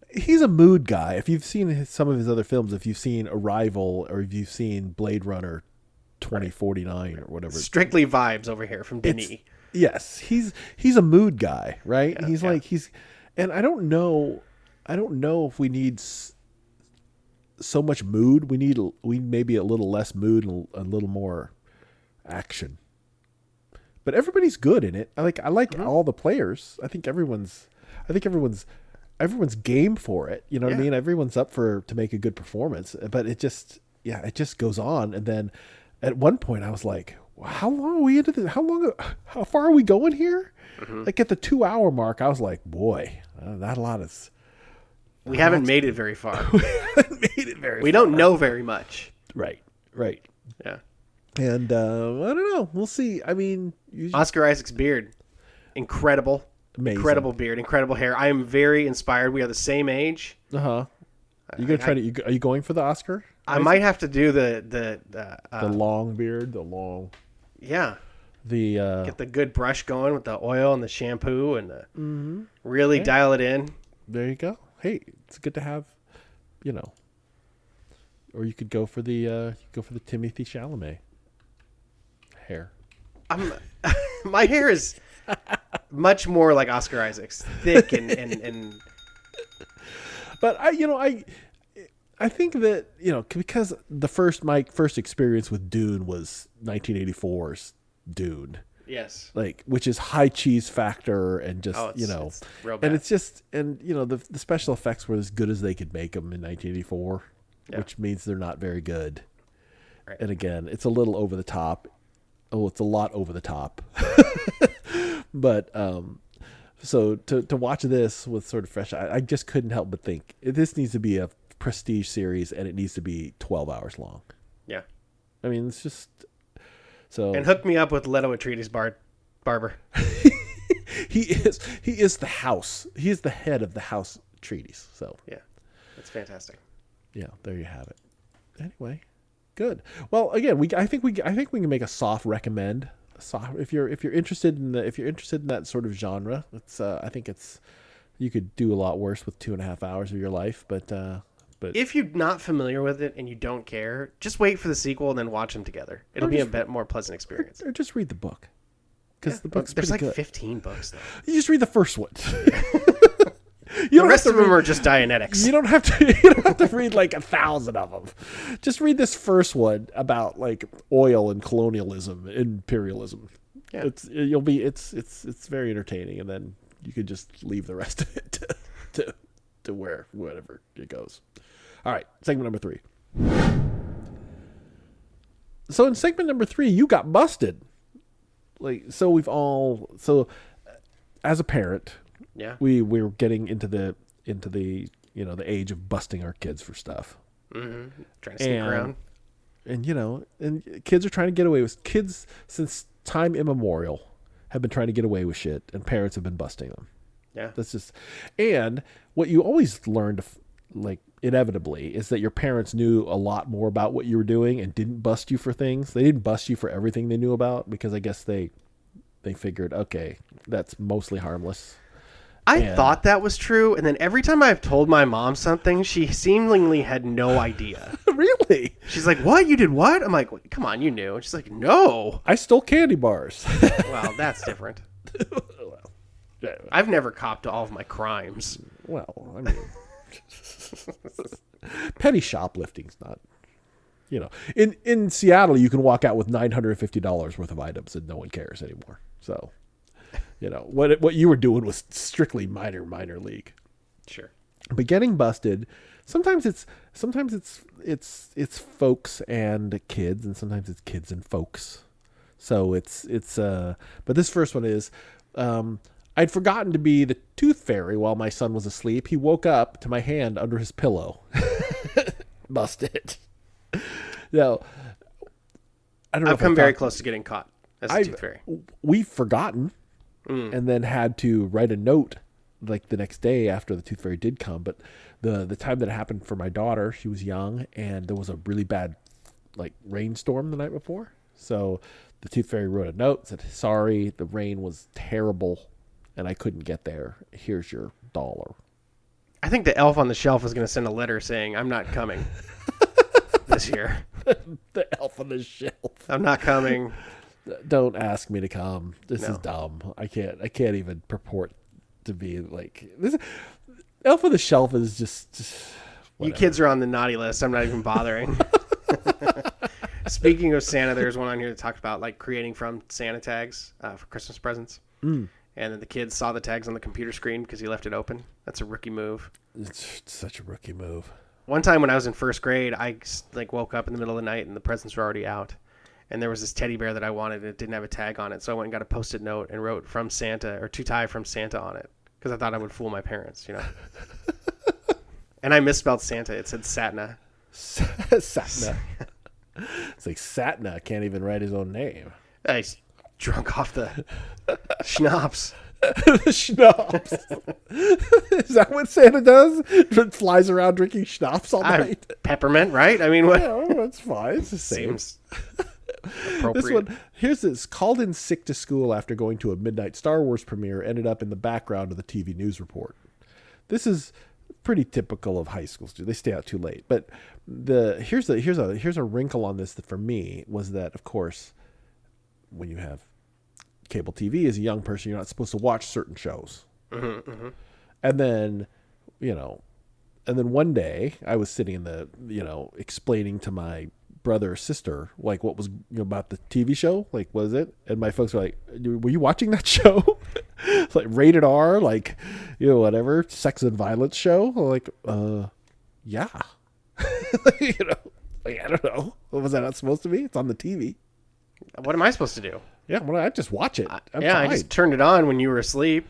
Speaker 1: he's a mood guy. If you've seen his, some of his other films, if you've seen Arrival or if you've seen Blade Runner 2049 or whatever.
Speaker 2: strictly vibes over here from
Speaker 1: It's-
Speaker 2: Denis.
Speaker 1: Yes, he's he's a mood guy, right? he's
Speaker 2: yeah.
Speaker 1: like he's and I don't know I don't know if we need s- so much mood. We need we maybe a little less mood and a little more action. But everybody's good in it. I like I like
Speaker 2: Mm-hmm.
Speaker 1: all the players. I think everyone's I think everyone's everyone's game for it. You know what I mean? Everyone's up for to make a good performance. But it just yeah, it just goes on and then at one point I was like, how long are we into this? How long how far are we going here?
Speaker 2: Mm-hmm.
Speaker 1: Like at the 2 hour mark, I was like, boy, uh, not a lot of
Speaker 2: We haven't made it very far.
Speaker 1: made it very
Speaker 2: we don't know very much.
Speaker 1: right. Right. And uh, I don't know. We'll see. I mean,
Speaker 2: Oscar Isaac's beard, incredible,
Speaker 1: Amazing.
Speaker 2: incredible beard, incredible hair. I am very inspired. We are the same age.
Speaker 1: Uh huh. You gonna try to? You, are you going for the Oscar?
Speaker 2: I might have to do the the, the uh,
Speaker 1: The long beard, the long,
Speaker 2: yeah,
Speaker 1: the uh,
Speaker 2: get the good brush going with the oil and the shampoo and the
Speaker 1: Mm-hmm.
Speaker 2: really dial it in.
Speaker 1: there you go. Hey, it's good to have, you know. Or you could go for the uh, go for the Timothy Chalamet.
Speaker 2: I'm my hair is much more like Oscar Isaac's, thick and and, and
Speaker 1: But I, you know, I, I think that you know because the first my first experience with Dune was 1984's Dune,
Speaker 2: Yes.
Speaker 1: like which is high cheese factor and just
Speaker 2: Oh,
Speaker 1: you know,
Speaker 2: it's
Speaker 1: and it's just and you know the the special effects were as good as they could make them in 1984,
Speaker 2: Yeah.
Speaker 1: which means they're not very good.
Speaker 2: Right.
Speaker 1: And again, it's a little over the top. Oh, it's a lot over the top. but um, so to to watch this with sort of fresh, I, I just couldn't help but think this needs to be a prestige series, and it needs to be 12 hours long.
Speaker 2: yeah.
Speaker 1: I mean, it's just so
Speaker 2: And hook me up with Leto Atreides bar- barber.
Speaker 1: he is he is the house. He is the head of the house Atreides. So
Speaker 2: Yeah. That's fantastic.
Speaker 1: yeah, there you have it. Anyway, good. Well, again, we I think we I think we can make a soft recommend. Soft if you're if you're interested in the if you're interested in that sort of genre, it's uh, I think it's you could do a lot worse with two and a half hours of your life, but uh, but
Speaker 2: If you're not familiar with it and you don't care, just wait for the sequel and then watch them together. It'll
Speaker 1: Or
Speaker 2: be a bit more pleasant experience.
Speaker 1: or just read the book because the book's
Speaker 2: There's like
Speaker 1: good.
Speaker 2: 15 books though.
Speaker 1: You just read the first one. you
Speaker 2: The rest of
Speaker 1: to
Speaker 2: them are just Dianetics.
Speaker 1: You don't have to. You don't have to read like a thousand of them. Just read this first one about like oil and colonialism, imperialism.
Speaker 2: Yeah.
Speaker 1: It's you'll be it's it's it's very entertaining, and then you can just leave the rest of it to to, to where whatever it goes. All right, segment number three. So in segment number three, you got busted. Like so, we've all so as a parent,
Speaker 2: Yeah.
Speaker 1: we we were getting into the into the you know the age of busting our kids for stuff
Speaker 2: Mm-hmm. Trying to sneak
Speaker 1: And-
Speaker 2: around.
Speaker 1: and you know and kids are trying to get away with kids since time immemorial have been trying to get away with shit and parents have been busting them
Speaker 2: Yeah.
Speaker 1: that's just and what you always learned like inevitably is that your parents knew a lot more about what you were doing and didn't bust you for things they didn't bust you for everything they knew about because i guess they they figured okay that's mostly harmless
Speaker 2: I
Speaker 1: And-
Speaker 2: thought that was true, and then every time I've told my mom something, she seemingly had no idea.
Speaker 1: really
Speaker 2: She's like, "What? You did what?" I'm like, "Wait, "Come on, you knew." She's like, "No."
Speaker 1: i stole candy bars
Speaker 2: Well, that's different.
Speaker 1: Yeah,
Speaker 2: I've never copped to all of my crimes.
Speaker 1: Well, I mean, petty shoplifting's not. You know, in in Seattle, you can walk out with nine hundred fifty dollars worth of items, and no one cares anymore. So, you know what what you were doing was strictly minor minor league.
Speaker 2: Sure.
Speaker 1: But getting busted, sometimes it's sometimes it's it's it's folks and kids, and sometimes it's kids and folks. So it's it's uh. But this first one is, um, I'd forgotten to be the tooth fairy while my son was asleep. He woke up to my hand under his pillow. busted. Now, I don't know.
Speaker 2: I've come very close to getting caught as a tooth fairy.
Speaker 1: we've forgotten Mm. and then had to write a note like the next day after the tooth fairy did come. But the the time that it happened for my daughter she was young and there was a really bad like rainstorm the night before. So the tooth fairy wrote a note said sorry the rain was terrible and i couldn't get there. Here's your dollar.
Speaker 2: I think the elf on the shelf is going to send a letter saying, "I'm not coming this year.
Speaker 1: the elf on the shelf.
Speaker 2: I'm not coming."
Speaker 1: Don't ask me to come this is dumb i can't i can't even purport to be like this elf on the shelf is just, just
Speaker 2: You kids are on the naughty list. I'm not even bothering. Speaking of Santa, there's one on here that talked about like creating from Santa tags uh, for Christmas presents.
Speaker 1: Mm.
Speaker 2: And then the kids saw the tags on the computer screen because he left it open. That's a rookie move.
Speaker 1: It's such a rookie move.
Speaker 2: One time when I was in first grade, I like woke up in the middle of the night and the presents were already out. And there was this teddy bear that I wanted and it didn't have a tag on it. So I went and got a post-it note and wrote from Santa or to tie from Santa on it because I thought I would fool my parents, you know. and I misspelled Santa. It said Satna.
Speaker 1: Satna. it's like Satna can't even write his own name.
Speaker 2: I drunk off the schnapps.
Speaker 1: schnapps. Is that what Santa does? Flies around drinking schnapps all
Speaker 2: I,
Speaker 1: night.
Speaker 2: peppermint, right? I mean, what
Speaker 1: Yeah, that's fine. It's the same.
Speaker 2: seems
Speaker 1: This one, here's this. Called in sick to school after going to a midnight Star Wars premiere, ended up in the background of the TV news report. This is pretty typical of high school students. They stay out too late. But the here's a here's a here's a wrinkle on this that for me was that of course when you have cable TV as a young person, you're not supposed to watch certain shows. Mm-hmm, mm-hmm. And then, you know, and then one day I was sitting in the, you know, explaining to my brother or sister like what was you know, about the TV show, like was it? And my folks were like, "Were you watching that show? It's like rated R, like you know whatever, sex and violence show?" I'm like, uh, yeah, you know, like, I don't know. What was that not supposed to be? It's on the TV.
Speaker 2: What am I supposed to do?
Speaker 1: Yeah, well, I just watch it. I'm
Speaker 2: yeah, I just turned it on when you were asleep.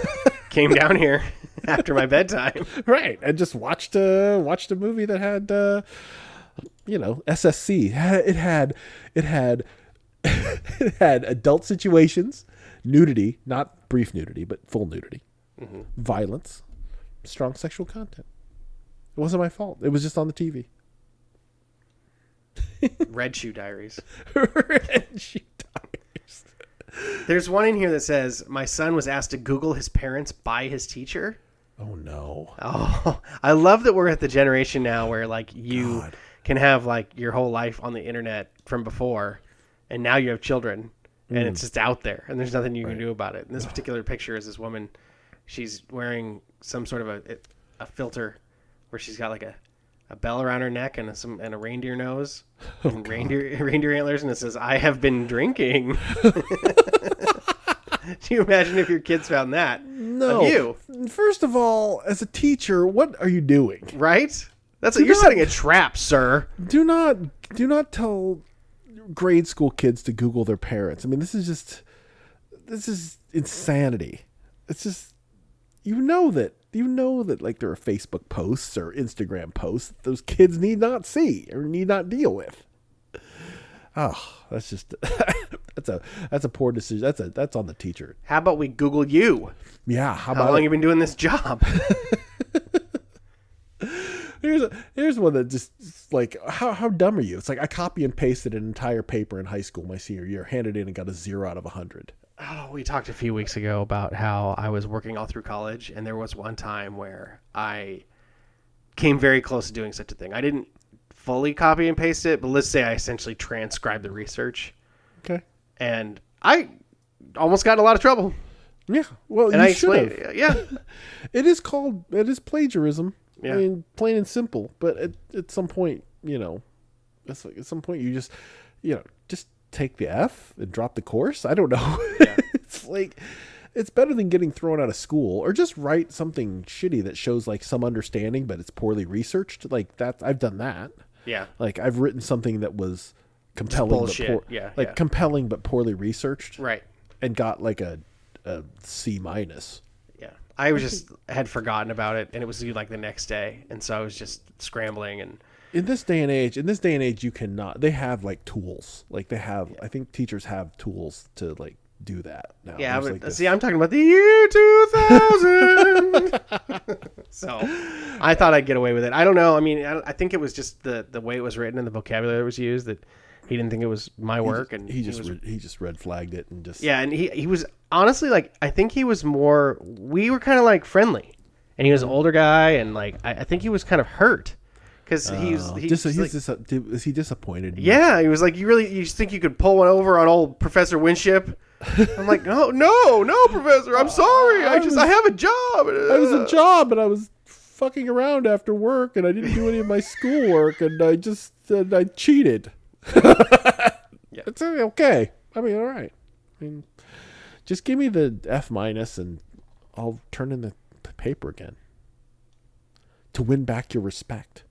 Speaker 2: Came down here after my bedtime.
Speaker 1: right and just watched uh watched a movie that had uh you know ssc it had it had it had adult situations nudity not brief nudity but full nudity mm-hmm. violence strong sexual content it wasn't my fault it was just on the tv
Speaker 2: Red Shoe Diaries.
Speaker 1: And she dies.
Speaker 2: There's one in here that says my son was asked to Google his parents by his teacher.
Speaker 1: oh no
Speaker 2: Oh, I love that we're at the generation now where like you
Speaker 1: God.
Speaker 2: Can have like your whole life on the internet from before, and now you have children, and
Speaker 1: Mm.
Speaker 2: it's just out there, and there's nothing you can do about it. And this particular picture is this woman, she's wearing some sort of a a filter, where she's got like a, a bell around her neck and a, some and a reindeer nose
Speaker 1: Oh,
Speaker 2: and reindeer reindeer antlers, and it says "I have been drinking." Do you imagine if your kids found that?
Speaker 1: no
Speaker 2: Of you.
Speaker 1: first of all as a teacher what are you doing
Speaker 2: Right? That's
Speaker 1: Do
Speaker 2: you're
Speaker 1: not-
Speaker 2: setting a trap, sir.
Speaker 1: do not do not tell grade school kids to google their parents i mean this is just this is insanity it's just you know that you know that like there are facebook posts or instagram posts that those kids need not see or need not deal with oh that's just that's a that's a poor decision that's a that's on the teacher
Speaker 2: How about we Google you?
Speaker 1: yeah how
Speaker 2: How long
Speaker 1: it?
Speaker 2: you been doing this job?
Speaker 1: Here's a, here's one that just like how how dumb are you? It's like I copy and pasted an entire paper in high school my senior year, handed in and got a zero out of a hundred.
Speaker 2: oh, we talked a few weeks ago about how I was working all through college, and there was one time where I came very close to doing such a thing. I didn't fully copy and paste it, but let's say I essentially transcribed the research,
Speaker 1: Okay.
Speaker 2: and I almost got in a lot of trouble.
Speaker 1: Yeah. Well,
Speaker 2: And
Speaker 1: you
Speaker 2: I explained,
Speaker 1: have.
Speaker 2: yeah,
Speaker 1: It is called it is plagiarism.
Speaker 2: Yeah.
Speaker 1: I mean, plain and simple. But at, at some point, you know, it's like at some point you just, you know, just take the F and drop the course. I don't know. it's like it's better than getting thrown out of school or just write something shitty that shows like some understanding but it's poorly researched. Like that I've done that.
Speaker 2: yeah.
Speaker 1: Like I've written something that was compelling but
Speaker 2: bullshit.
Speaker 1: poor,
Speaker 2: Yeah,
Speaker 1: like
Speaker 2: yeah.
Speaker 1: compelling but poorly researched
Speaker 2: Right.
Speaker 1: and got like a a C minus.
Speaker 2: Yeah. I was just had forgotten about it, and it was due like the next day, and so I was just scrambling and.
Speaker 1: in this day and age in this day and age you cannot they have like tools like they have i think teachers have tools to like do that now
Speaker 2: Yeah, but
Speaker 1: like,
Speaker 2: see, I'm talking about the year 2000. so I thought I'd get away with it. I don't know. I mean, I, I think it was just the the way it was written and the vocabulary that was used that he didn't think it was my work, and
Speaker 1: he just
Speaker 2: was,
Speaker 1: re- he just red flagged it and just
Speaker 2: yeah, and he he was honestly like I think he was more. We were kind of like friendly, and he was an oh. older guy, and like I, I think he was kind of hurt because he was
Speaker 1: Oh,
Speaker 2: he
Speaker 1: dis- he's
Speaker 2: like-
Speaker 1: dis- is he disappointed
Speaker 2: yeah, he was like, "You really, you think you could pull one over on old Professor Winship?" I'm like, "No, no, no, Professor. I'm sorry. I,
Speaker 1: I
Speaker 2: just,
Speaker 1: was-
Speaker 2: I have a job.
Speaker 1: i was a job and i was fucking around after work and i didn't do any of my schoolwork and i just and i cheated
Speaker 2: Yeah.
Speaker 1: it's uh, okay i mean all right i mean just give me the f minus and i'll turn in the paper again to win back your respect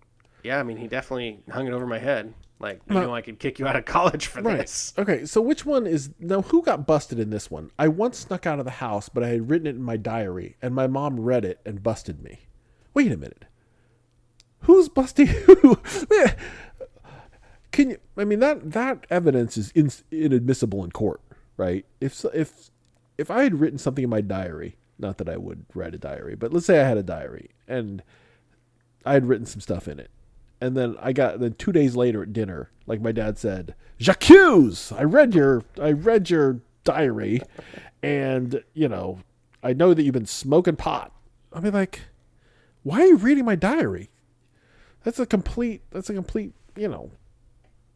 Speaker 2: Yeah, I mean, he definitely hung it over my head. Like, you
Speaker 1: No.
Speaker 2: know, I could kick you out of college for
Speaker 1: Right.
Speaker 2: this.
Speaker 1: Okay, so which one is now who got busted in this one? I once snuck out of the house, but I had written it in my diary, and my mom read it and busted me. Wait a minute. Who's busting who? Can you I mean that that evidence is in, inadmissible in court, right? If if if I had written something in my diary, not that I would write a diary, but let's say I had a diary and I had written some stuff in it. And then I got then two days later at dinner, like my dad said, J'accuse! I read your I read your diary and you know, I know that you've been smoking pot. I'll be like, why are you reading my diary? That's a complete that's a complete, you know,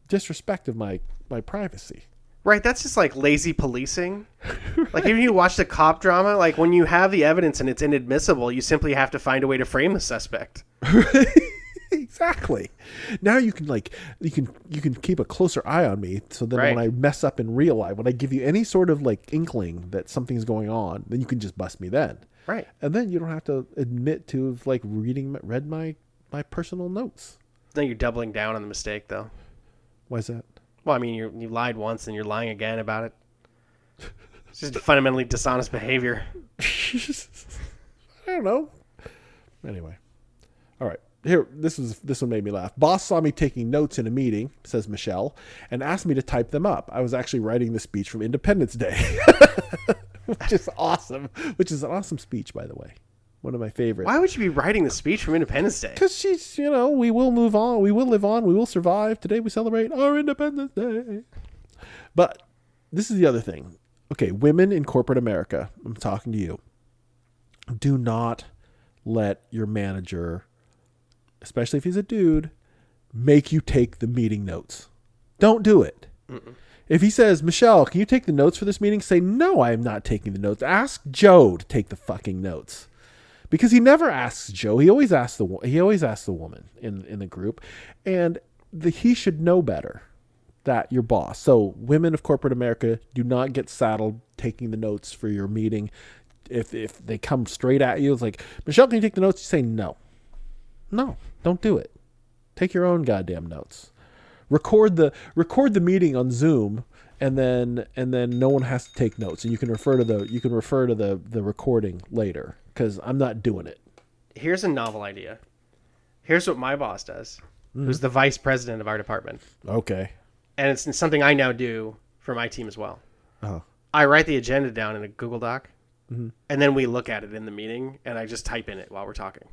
Speaker 1: disrespect of my my privacy.
Speaker 2: Right, that's just like lazy policing. Like, if you watch the cop drama, like when you have the evidence and it's inadmissible, you simply have to find a way to frame the suspect.
Speaker 1: exactly. Now you can like you can you can keep a closer eye on me so then when I mess up in real life, when I give you any sort of like inkling that something's going on, then you can just bust me then.
Speaker 2: Right.
Speaker 1: And then you don't have to admit to like reading read my my personal notes.
Speaker 2: Then you're doubling down on the mistake, though.
Speaker 1: Why is that?
Speaker 2: Well, I mean, you you lied once and you're lying again about it. It's just fundamentally dishonest behavior.
Speaker 1: I don't know. Anyway, all right. Here, this is this one made me laugh. Boss saw me taking notes in a meeting, says Michelle, and asked me to type them up. I was actually writing the speech from Independence Day, which is awesome. Which is an awesome speech, by the way. One of my favorites.
Speaker 2: Why would you be writing the speech from Independence Day?
Speaker 1: Because she's, you know, we will move on, we will live on, we will survive. Today we celebrate our Independence Day. But this is the other thing. Okay, women in corporate America, I'm talking to you. Do not let your manager, especially if he's a dude, make you take the meeting notes. Don't do it. If he says, Michelle, can you take the notes for this meeting? Say, no, I am not taking the notes. Ask Joe to take the fucking notes because he never asks Joe. He always asks the he always asks the woman in in the group, and the, he should know better that your boss. So women of corporate America do not get saddled taking the notes for your meeting. If if they come straight at you, it's like Michelle, can you take the notes? You say no, no, don't do it. Take your own goddamn notes. Record the record the meeting on Zoom and then and then no one has to take notes and you can refer to the you can refer to the the recording later cuz I'm not doing it.
Speaker 2: Here's a novel idea. Here's what my boss does, who's the vice president of our department.
Speaker 1: Okay.
Speaker 2: And it's something I now do for my team as well.
Speaker 1: Uh-huh.
Speaker 2: I write the agenda down in a Google Doc, and then we look at it in the meeting, and I just type in it while we're talking.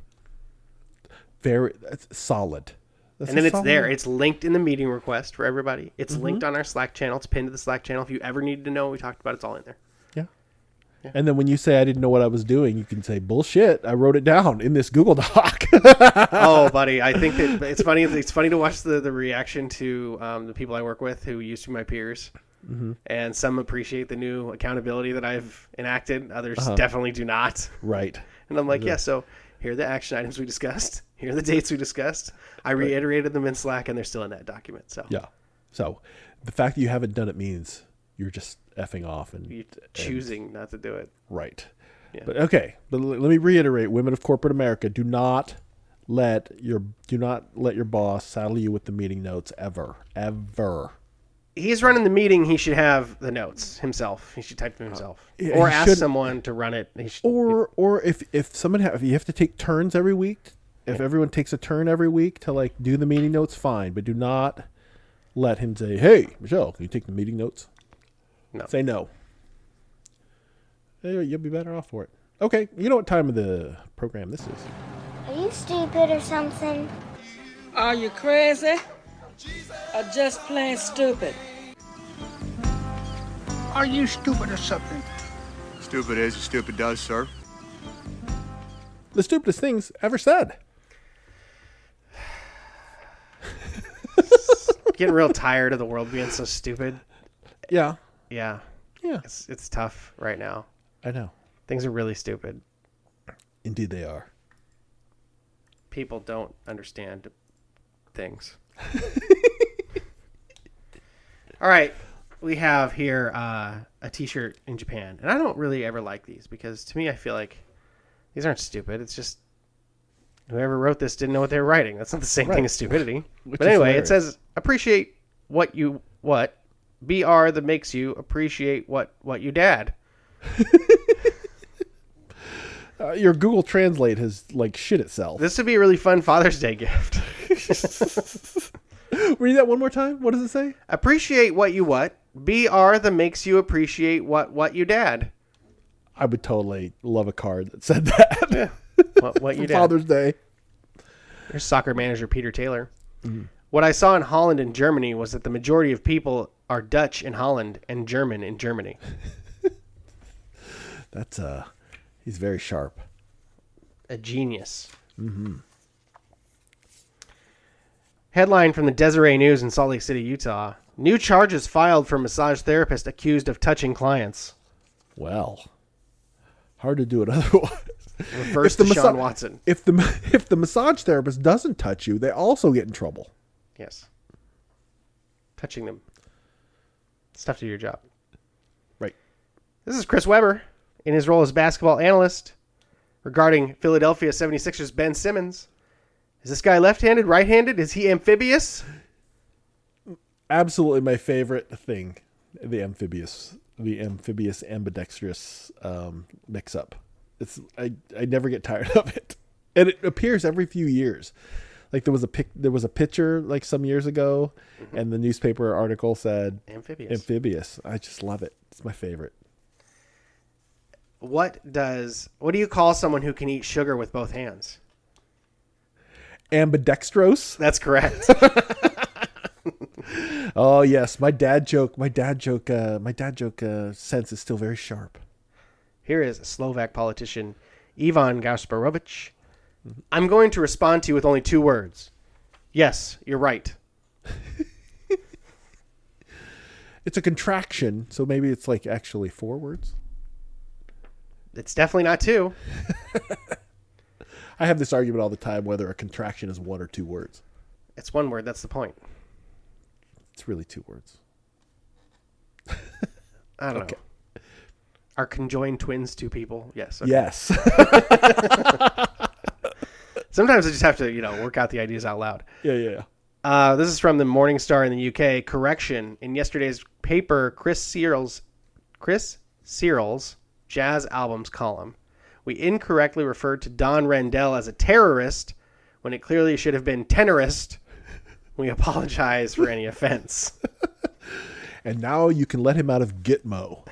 Speaker 1: Very that's solid.
Speaker 2: And then it's there. It's linked in the meeting request for everybody. It's mm-hmm. linked on our Slack channel. It's pinned to the Slack channel. If you ever needed to know what we talked about, it's all in there.
Speaker 1: Yeah. And then when you say I didn't know what I was doing, you can say bullshit. I wrote it down in this Google Doc.
Speaker 2: oh, buddy, I think that it's funny. It's funny to watch the, the reaction to um, the people I work with who used to be my peers. Mm-hmm. And some appreciate the new accountability that I've enacted. Others uh-huh. definitely do not.
Speaker 1: right.
Speaker 2: And I'm like, yeah, so here are the action items we discussed. Here are the dates we discussed. I reiterated them in Slack, and they're still in that document. So
Speaker 1: Yeah. So the fact that you haven't done it means you're just effing off and
Speaker 2: you're choosing not to do it.
Speaker 1: Right.
Speaker 2: Yeah.
Speaker 1: But okay, but let me reiterate: women of corporate America do not let your do not let your boss saddle you with the meeting notes ever, ever.
Speaker 2: He's running the meeting. He should have the notes himself. He should type them uh, himself,
Speaker 1: yeah,
Speaker 2: or ask
Speaker 1: should-
Speaker 2: someone to run it. He should,
Speaker 1: Or or if if someone have, if you have to take turns every week, if everyone takes a turn every week to like do the meeting notes, fine. But do not let him say, "Hey, Michelle, can you take the meeting notes?"
Speaker 2: No.
Speaker 1: Say no. You'll be better off for it. Okay, you know what time of the program this is.
Speaker 3: Are you stupid or something?
Speaker 4: Are you crazy? Or just plain stupid?
Speaker 5: Are you stupid or something?
Speaker 6: Stupid is as stupid does, sir.
Speaker 1: The stupidest things ever said.
Speaker 2: getting real tired of the world being so stupid.
Speaker 1: Yeah.
Speaker 2: Yeah,
Speaker 1: Yeah.
Speaker 2: it's it's tough right now.
Speaker 1: I know.
Speaker 2: Things are really stupid.
Speaker 1: Indeed, they are.
Speaker 2: People don't understand things. All right, we have here uh, a T-shirt in Japan, and I don't really ever like these because to me, I feel like these aren't stupid. It's just whoever wrote this didn't know what they were writing. That's not the same
Speaker 1: Right.
Speaker 2: thing as stupidity.
Speaker 1: Which
Speaker 2: but anyway, it says appreciate what you what br that makes you appreciate what what you dad.
Speaker 1: Uh, your Google Translate has like shit itself.
Speaker 2: This would be a really fun Father's Day gift.
Speaker 1: Read that one more time. What does it say?
Speaker 2: appreciate what you what br that makes you appreciate what what you dad.
Speaker 1: I would totally love a card that said that.
Speaker 2: What, what you dad.
Speaker 1: Father's Day.
Speaker 2: Here's soccer manager Peter Taylor. What I saw in Holland and Germany was that the majority of people are Dutch in Holland and German in Germany.
Speaker 1: That's uh, he's very sharp.
Speaker 2: A genius. Mm-hmm. Headline from the Deseret News in Salt Lake City, Utah. New charges filed for massage therapist accused of touching clients.
Speaker 1: Well, hard to do it otherwise.
Speaker 2: Reverse
Speaker 1: If the massa-
Speaker 2: Sean Watson.
Speaker 1: If the if the massage therapist doesn't touch you, they also get in trouble.
Speaker 2: Yes. Touching them. Stuff to do your job.
Speaker 1: Right.
Speaker 2: This is Chris Webber in his role as basketball analyst regarding Philadelphia 76ers Ben Simmons. Is this guy left-handed, right-handed? Is he amphibious?
Speaker 1: Absolutely my favorite thing, the amphibious, the amphibious ambidextrous um, mix up. It's I I never get tired of it, and it appears every few years. Like there was a pic, there was a picture like some years ago, and the newspaper article said
Speaker 2: Amphibious.
Speaker 1: amphibious. I just love it. It's my favorite.
Speaker 2: what does what do you call someone who can eat sugar with both hands?
Speaker 1: Ambidextrose.
Speaker 2: That's correct.
Speaker 1: Oh yes, my dad joke. My dad joke. Uh, my dad joke uh, sense is still very sharp.
Speaker 2: Here is Slovak politician Ivan Gasparovich. I'm going to respond to you with only two words. Yes, you're right.
Speaker 1: It's a contraction, so maybe it's like actually four words.
Speaker 2: It's definitely not two.
Speaker 1: I have this argument all the time whether a contraction is one or two words.
Speaker 2: It's one word. That's the point.
Speaker 1: It's really two words.
Speaker 2: I don't know. Are conjoined twins two people? Yes. okay.
Speaker 1: Yes.
Speaker 2: Sometimes I just have to, you know, work out the ideas out loud.
Speaker 1: yeah, yeah, yeah.
Speaker 2: Uh, this is from the Morning Star in the UK. Correction: In yesterday's paper, Chris Searle's, Chris Searle's jazz albums column, we incorrectly referred to Don Rendell as a terrorist when it clearly should have been tenorist. We apologize for any offense.
Speaker 1: And now you can let him out of Gitmo.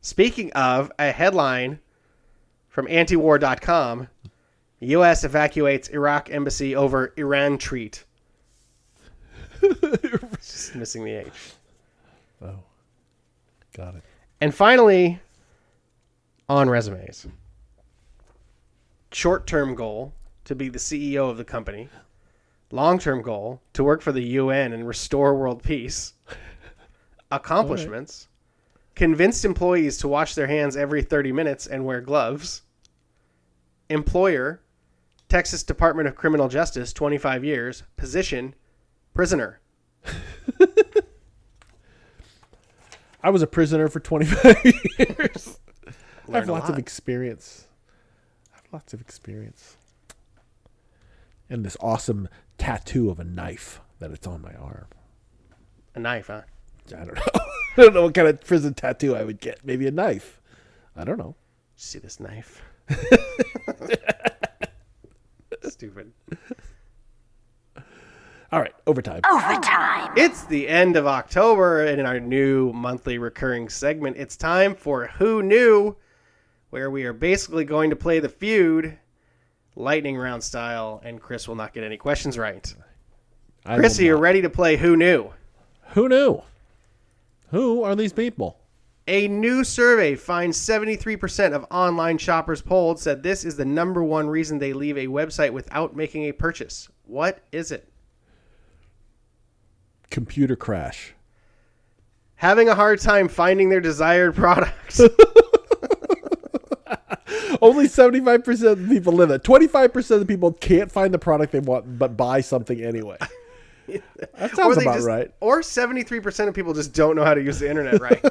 Speaker 2: Speaking of a headline from antiwar.com, U.S. evacuates Iraq embassy over Iran treat. Just missing the H.
Speaker 1: Oh, got it.
Speaker 2: And finally, on resumes. Short term goal to be the CEO of the company. Long term goal to work for the UN and restore world peace. Accomplishments convinced employees to wash their hands every 30 minutes and wear gloves. Employer Texas Department of Criminal Justice, 25 years. Position prisoner.
Speaker 1: I was a prisoner for 25 years. I have
Speaker 2: a
Speaker 1: lots of experience. I have lots of experience. And this awesome tattoo of a knife that it's on my arm.
Speaker 2: A knife, huh?
Speaker 1: I don't know. I don't know what kind of prison tattoo I would get. Maybe a knife. I don't know.
Speaker 2: See this knife? Stupid.
Speaker 1: All right, overtime. overtime.
Speaker 2: It's the end of October, and in our new monthly recurring segment, it's time for Who Knew, where we are basically going to play the feud lightning round style, and Chris will not get any questions right.
Speaker 1: I
Speaker 2: Chris, are you ready to play Who Knew?
Speaker 1: Who knew? Who are these people?
Speaker 2: A new survey finds 73% of online shoppers polled said this is the number one reason they leave a website without making a purchase. What is it?
Speaker 1: Computer crash.
Speaker 2: Having a hard time finding their desired product.
Speaker 1: Only 75% of the people live it. 25% of the people can't find the product they want but buy something anyway. That sounds about
Speaker 2: just-
Speaker 1: right.
Speaker 2: Or 73% of people just don't know how to use the internet right.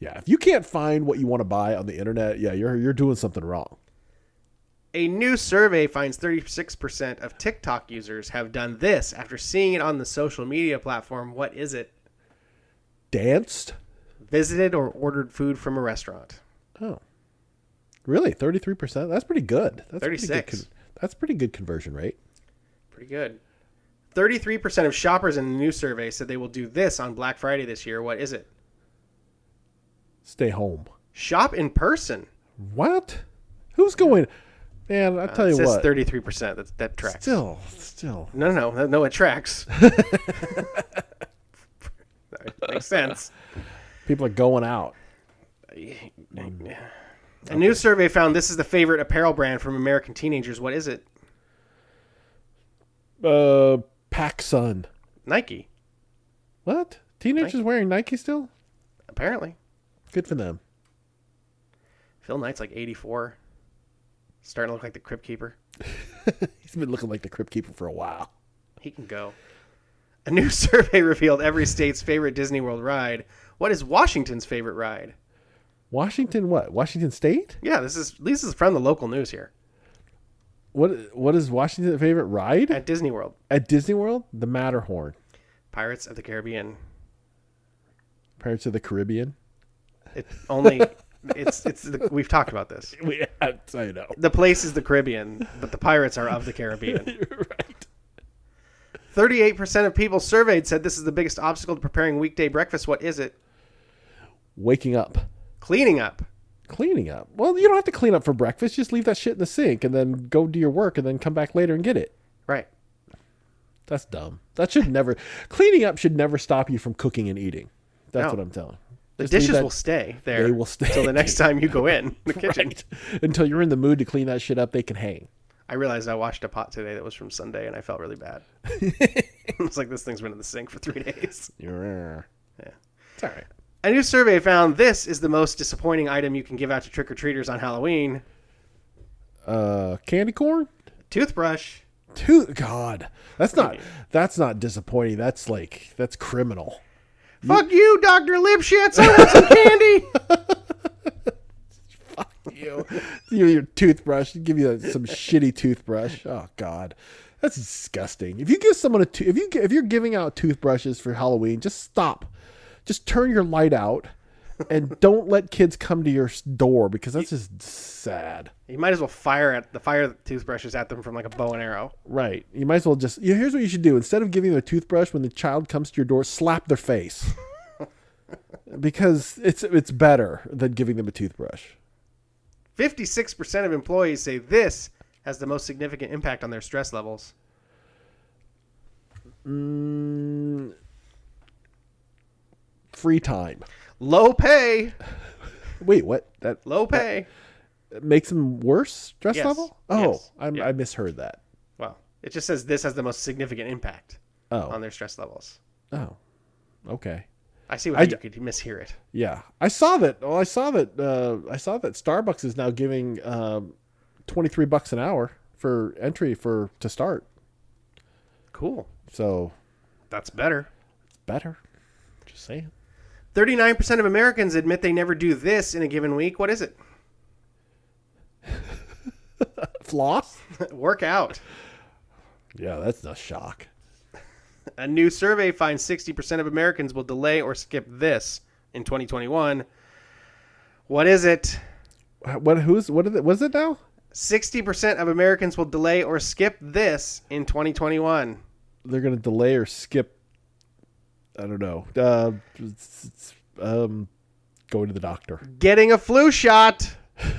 Speaker 1: Yeah, if you can't find what you want to buy on the internet, yeah, you're you're doing something wrong.
Speaker 2: a new survey finds 36% of TikTok users have done this after seeing it on the social media platform. What is it?
Speaker 1: Danced?
Speaker 2: Visited or ordered food from a restaurant.
Speaker 1: Oh. Really? 33%? That's pretty good. That's Pretty good
Speaker 2: 36.
Speaker 1: con- that's pretty good conversion rate.
Speaker 2: Pretty good. 33% of shoppers in the new survey said they will do this on Black Friday this year. What is it?
Speaker 1: Stay home.
Speaker 2: Shop in person.
Speaker 1: What? Who's going? Man, I tell
Speaker 2: Uh, It
Speaker 1: you
Speaker 2: says
Speaker 1: what.
Speaker 2: 33%. That, that tracks.
Speaker 1: Still, still.
Speaker 2: No, no, no, no, it tracks. That makes sense.
Speaker 1: People are going out.
Speaker 2: A new survey found this is the favorite apparel brand from American teenagers. What is it?
Speaker 1: Uh, PacSun.
Speaker 2: Nike,
Speaker 1: What? Teenagers wearing Nike still?
Speaker 2: apparently.
Speaker 1: Good for them.
Speaker 2: Phil Knight's like 84. Starting to look like the Crypt Keeper.
Speaker 1: He's been looking like the Crypt Keeper for a while.
Speaker 2: He can go. A new survey revealed every state's favorite Disney World ride. What is Washington's favorite ride?
Speaker 1: Washington, what? Washington State?
Speaker 2: Yeah, this is this is from the local news here
Speaker 1: What? What is Washington's favorite ride
Speaker 2: at Disney World.
Speaker 1: at Disney World? The Matterhorn,
Speaker 2: Pirates of the Caribbean.
Speaker 1: Pirates of the Caribbean.
Speaker 2: It only it's it's the, we've talked about this.
Speaker 1: We, have, I know.
Speaker 2: The place is the Caribbean, but the pirates are of the Caribbean.
Speaker 1: right.
Speaker 2: 38% of people surveyed said this is the biggest obstacle to preparing weekday breakfast. What is it?
Speaker 1: Waking up,
Speaker 2: Cleaning up.
Speaker 1: cleaning up. Well, you don't have to clean up for breakfast. Just leave that shit in the sink and then go do your work and then come back later and get it.
Speaker 2: Right.
Speaker 1: That's dumb. That should never. Cleaning up should never stop you from cooking and eating. That's
Speaker 2: No.
Speaker 1: what I'm telling.
Speaker 2: The
Speaker 1: Just
Speaker 2: dishes
Speaker 1: that-
Speaker 2: will stay there.
Speaker 1: They will stay.
Speaker 2: until the next time you go in the kitchen.
Speaker 1: Right. Until you're in the mood to clean that shit up, they can hang.
Speaker 2: I realized I washed a pot today that was from Sunday, and I felt really bad. it's like this thing's been in the sink for three days.
Speaker 1: Yeah. It's all right.
Speaker 2: A new survey found this is the most disappointing item you can give out to trick or treaters on Halloween:
Speaker 1: Uh, candy corn.
Speaker 2: toothbrush.
Speaker 1: Tooth. God, that's not. That's not disappointing. That's like that's criminal.
Speaker 2: Fuck you, Doctor Lipschitz! I want some candy.
Speaker 1: Fuck you, you your toothbrush. Give you some shitty toothbrush. Oh God, that's disgusting. If you give someone a to- if you if you're giving out toothbrushes for Halloween, just stop. Just turn your light out, and don't let kids come to your door because that's just sad.
Speaker 2: You might as well fire at the fire toothbrushes at them from like a bow and arrow.
Speaker 1: Right. You might as well just. Yeah, here's what you should do. Instead of giving them a toothbrush when the child comes to your door, slap their face. because it's it's better than giving them a toothbrush.
Speaker 2: Fifty-six percent of employees say this has the most significant impact on their stress levels.
Speaker 1: Mm, free time.
Speaker 2: Low pay,
Speaker 1: Wait, what? That
Speaker 2: low pay.
Speaker 1: makes them worse stress
Speaker 2: Yes.
Speaker 1: level? Oh,
Speaker 2: Yes.
Speaker 1: I'm,
Speaker 2: Yeah.
Speaker 1: I misheard that.
Speaker 2: Well, it just says this has the most significant impact
Speaker 1: Oh,
Speaker 2: on their stress levels.
Speaker 1: oh, okay.
Speaker 2: I see
Speaker 1: I
Speaker 2: why
Speaker 1: d-
Speaker 2: you could mishear it.
Speaker 1: Yeah, I saw that. Well, I saw that. Uh, I saw that Starbucks is now giving um, twenty three bucks an hour for entry for to start.
Speaker 2: Cool.
Speaker 1: So
Speaker 2: That's better.
Speaker 1: it's better. Just saying.
Speaker 2: 39% of Americans admit they never do this in a given week. What is it?
Speaker 1: Floss?
Speaker 2: Work out.
Speaker 1: Yeah, that's a shock.
Speaker 2: A new survey finds 60% of Americans will delay or skip this in 2021. What is it?
Speaker 1: Uh, what? Who's? What is it? Was it now?
Speaker 2: 60% of Americans will delay or skip this in 2021.
Speaker 1: They're gonna delay or skip. I don't know. Uh, it's- it's, um, going to the doctor.
Speaker 2: Getting a flu shot.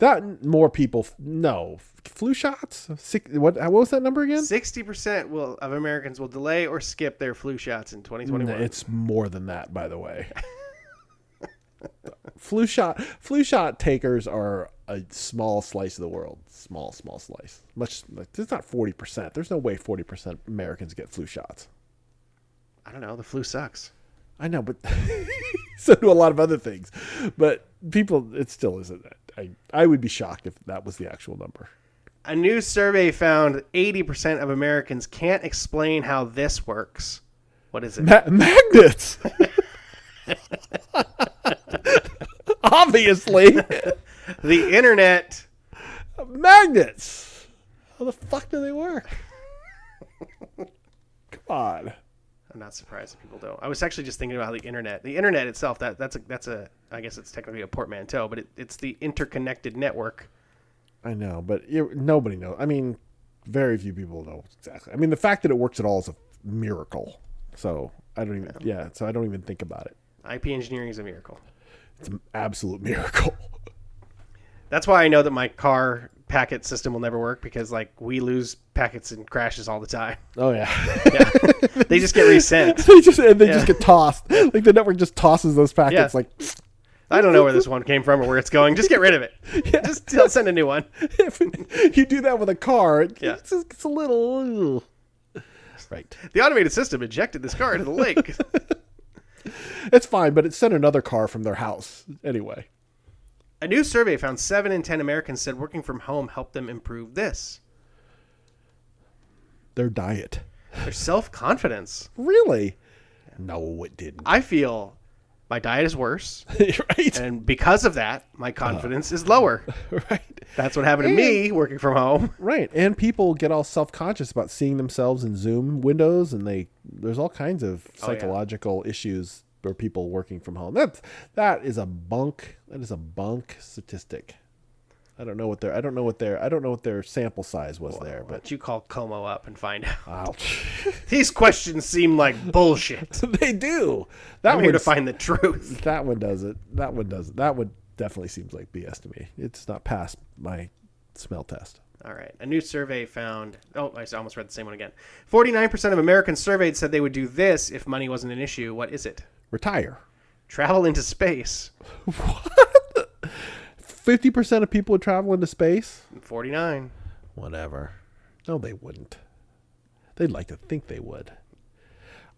Speaker 1: That more people. No flu shots. Six, what? What was that number again?
Speaker 2: 60% will of Americans will delay or skip their flu shots in 2021.
Speaker 1: It's more than that, by the way. flu shot. Flu shot takers are a small slice of the world. Small, small slice. Much. Like, it's not forty percent. There's no way forty percent Americans get flu shots.
Speaker 2: I don't know. The flu sucks.
Speaker 1: I know, but so do a lot of other things. But people, it still isn't. I I would be shocked if that was the actual number.
Speaker 2: A new survey found 80% of Americans can't explain how this works. What is it?
Speaker 1: Ma- magnets. Obviously,
Speaker 2: the internet.
Speaker 1: magnets. How the fuck do they work? Come on.
Speaker 2: I'm not surprised that people don't. I was actually just thinking about the internet. The internet itself, that that's a that's a I guess it's technically a portmanteau, but it, it's the interconnected network.
Speaker 1: I know, but you, nobody knows. I mean, very few people know exactly. I mean, the fact that it works at all is a miracle. So I don't even. Yeah. So I don't even think about it.
Speaker 2: IP engineering is a miracle.
Speaker 1: It's an absolute miracle.
Speaker 2: That's why I know that my car packet system will never work because like we lose packets and crashes all the time.
Speaker 1: Oh yeah.
Speaker 2: Yeah. they just get resent.
Speaker 1: they just and they
Speaker 2: Yeah.
Speaker 1: just get tossed. Like the network just tosses those packets.
Speaker 2: Yeah.
Speaker 1: Like
Speaker 2: I don't know where this one came from or where it's going. Just get rid of it. Yeah. Just send a new one.
Speaker 1: if you do that with a car, it,
Speaker 2: Yeah.
Speaker 1: it's, it's a little. ugh. Right.
Speaker 2: The automated system ejected this car into the lake.
Speaker 1: It's fine, but it sent another car from their house anyway.
Speaker 2: A new survey found seven in ten Americans said working from home helped them improve this
Speaker 1: Their diet.
Speaker 2: their self confidence.
Speaker 1: Really? No, it didn't.
Speaker 2: I feel my diet is worse,
Speaker 1: right?
Speaker 2: and because of that, my uh-huh. confidence is lower.
Speaker 1: right.
Speaker 2: That's what happened to me working from home.
Speaker 1: Right. And people get all self-conscious about seeing themselves in Zoom windows and they there's all kinds of
Speaker 2: Oh, yeah.
Speaker 1: psychological issues for people working from home. That that is a bunk. That is a bunk statistic. I don't know what their I don't know what their I don't know what their sample size was there, but
Speaker 2: you call Como up and find out? These questions seem like bullshit.
Speaker 1: they do. That
Speaker 2: I'm here to find the truth.
Speaker 1: that one does it. That one does it. That one definitely seems like BS to me. It's not past my smell test.
Speaker 2: All right. A new survey found. Oh, I almost read the same one again. 49% of Americans surveyed said they would do this if money wasn't an issue. What is it?
Speaker 1: Retire.
Speaker 2: Travel into space. what?
Speaker 1: Fifty percent of people would travel into space.
Speaker 2: 49.
Speaker 1: Whatever. No, they wouldn't. They'd like to think they would.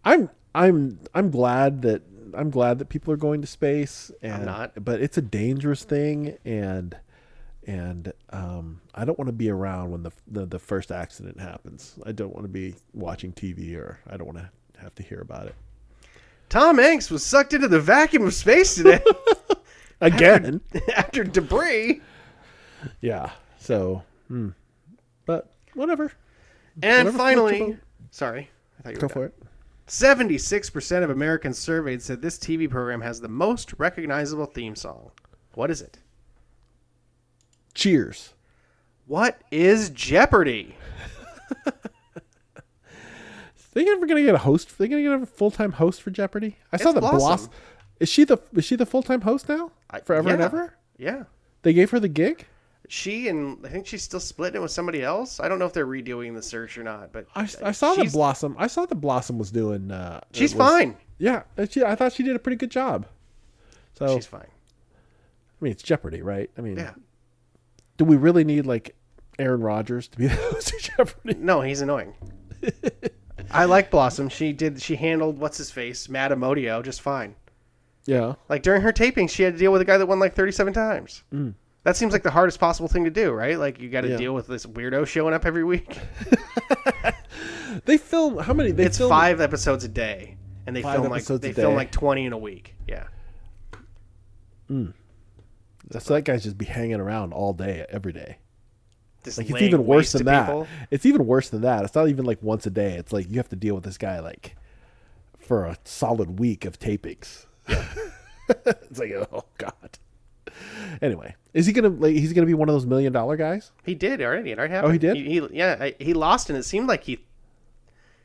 Speaker 1: I'm I'm I'm glad that I'm glad that people are going to space and
Speaker 2: not.
Speaker 1: but it's a dangerous thing and and um, I don't want to be around when the, the the first accident happens. I don't want to be watching TV or I don't want to have to hear about it.
Speaker 2: Tom Hanks was sucked into the vacuum of space today
Speaker 1: Again.
Speaker 2: after debris.
Speaker 1: yeah. So, hmm. but whatever.
Speaker 2: And
Speaker 1: Whatever
Speaker 2: finally, sorry. I thought you were
Speaker 1: Go for it.
Speaker 2: 76% of Americans surveyed said this TV program has the most recognizable theme song. What is it?
Speaker 1: Cheers.
Speaker 2: What is Jeopardy?
Speaker 1: They ever gonna get a host? They gonna get a full time host for Jeopardy? I saw
Speaker 2: It's
Speaker 1: that
Speaker 2: Blossom.
Speaker 1: Bloss. Is she the is she the full time host now? Forever and ever.
Speaker 2: Yeah.
Speaker 1: They gave her the gig.
Speaker 2: She and I think she's still splitting it with somebody else. I don't know if they're redoing the search or not, but
Speaker 1: I, I saw
Speaker 2: the
Speaker 1: Blossom. I saw the Blossom was doing. Uh,
Speaker 2: She's
Speaker 1: was-
Speaker 2: fine.
Speaker 1: Yeah, she, I thought she did a pretty good job. So
Speaker 2: She's fine.
Speaker 1: I mean, it's Jeopardy, right? I mean,
Speaker 2: Yeah.
Speaker 1: do we really need like Aaron Rodgers to be the host of Jeopardy?
Speaker 2: No, he's annoying. I like Blossom. She did. She handled what's his face, Matt Amodio, just fine.
Speaker 1: Yeah,
Speaker 2: Like during her taping, she had to deal with a guy that won like thirty-seven times. That seems like the hardest possible thing to do, right? Like you got to
Speaker 1: Mm. Yeah.
Speaker 2: deal with this weirdo showing up every week.
Speaker 1: they film how many? They
Speaker 2: it's
Speaker 1: film,
Speaker 2: five episodes a day, and they
Speaker 1: Five
Speaker 2: film like they film like twenty in a week. Yeah,
Speaker 1: So that guy's just be hanging around all day, every day.
Speaker 2: Just
Speaker 1: Like it's even worse than that.
Speaker 2: people.
Speaker 1: It's even worse than that. It's not even like once a day. It's like you have to deal with this guy like for a solid week of tapings. it's like oh god. Anyway, is he gonna like he's gonna be one of those million dollar guys?
Speaker 2: He did already. It already happened.
Speaker 1: Oh, he did?
Speaker 2: He, he- yeah, I- he lost, and it seemed like he.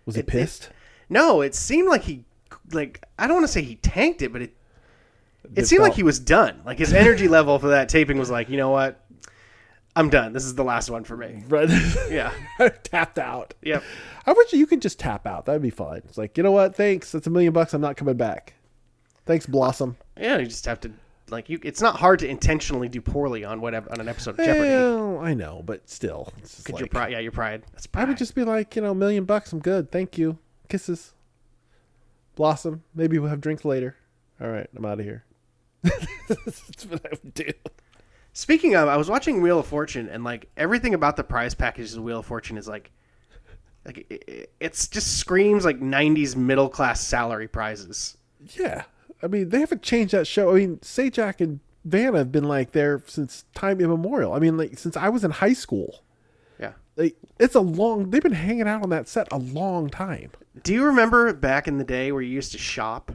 Speaker 1: Was he
Speaker 2: It- it-
Speaker 1: pissed?
Speaker 2: No, it seemed like he, like I don't want to say he tanked it, but it. It
Speaker 1: It
Speaker 2: seemed like he was done. Like his energy level for that taping was like, you know what, I'm done. This is the last one for me.
Speaker 1: right.
Speaker 2: Yeah.
Speaker 1: Tapped out.
Speaker 2: Yep.
Speaker 1: I wish you could just tap out. That'd be fine. It's like, you know what? Thanks. That's a million bucks. I'm not coming back. Thanks, Blossom.
Speaker 2: Yeah, you just have to like you. It's not hard to intentionally do poorly on whatever on an episode of Jeopardy.
Speaker 1: Well, I know, but still. It's just
Speaker 2: your
Speaker 1: like-
Speaker 2: pride? Yeah, your pride. That's
Speaker 1: I would just be like, you know, a million bucks. I'm good. Thank you. Kisses. Blossom. Maybe we'll have drinks later. All right, I'm out of here. That's what I would do.
Speaker 2: Speaking of, I was watching Wheel of Fortune, and like everything about the prize packages of Wheel of Fortune is like, like it, it- it's just screams like '90s middle class salary prizes.
Speaker 1: Yeah. I mean, they haven't changed that show. I mean, Sajak and Vanna have been like there since time immemorial. I mean, like since I was in high school.
Speaker 2: Yeah.
Speaker 1: Like it's a long. They've been hanging out on that set a long time.
Speaker 2: Do you remember back in the day where you used to shop?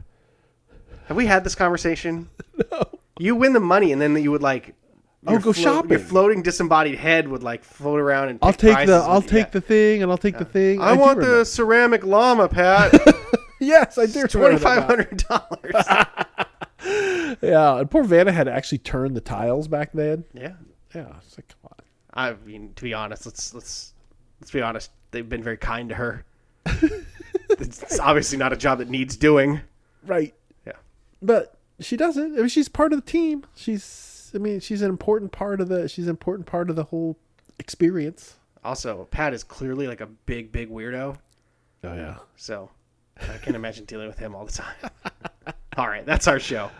Speaker 2: Have we had this conversation? No. You win the money, and then you would like.
Speaker 1: Oh, go
Speaker 2: Your
Speaker 1: shopping.
Speaker 2: Your floating disembodied head would like float around and.
Speaker 1: I'll take the. I'll take
Speaker 2: yeah.
Speaker 1: the thing, and I'll take the thing.
Speaker 2: I,
Speaker 1: do
Speaker 2: want
Speaker 1: remember.
Speaker 2: the ceramic llama, Pat.
Speaker 1: Yes, I do.
Speaker 2: Twenty five hundred dollars.
Speaker 1: Yeah, and poor Vanna had actually turned the tiles back then.
Speaker 2: yeah.
Speaker 1: Yeah, it's like come on.
Speaker 2: I mean, to be honest, let's let's let's be honest. They've been very kind to her. it's obviously not a job that needs doing.
Speaker 1: Right.
Speaker 2: Yeah.
Speaker 1: But she doesn't. I mean, she's part of the team. She's. I mean, she's an important part of the. She's an important part of the whole experience.
Speaker 2: Also, Pat is clearly like a big, big weirdo.
Speaker 1: Oh yeah.
Speaker 2: So I can imagine dealing with him all the time. all right, that's our show.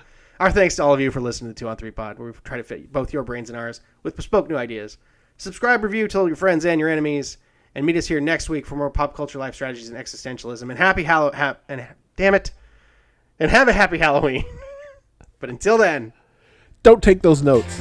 Speaker 2: Our thanks to all of you for listening to the Two on Three Pod, where we try to fit both your brains and ours with bespoke new ideas. Subscribe, review, tell your friends and your enemies, and meet us here next week for more pop culture, life strategies, and existentialism. And happy Hall- ha- and damn it, and have a happy Halloween. but until then.
Speaker 1: Don't take those notes.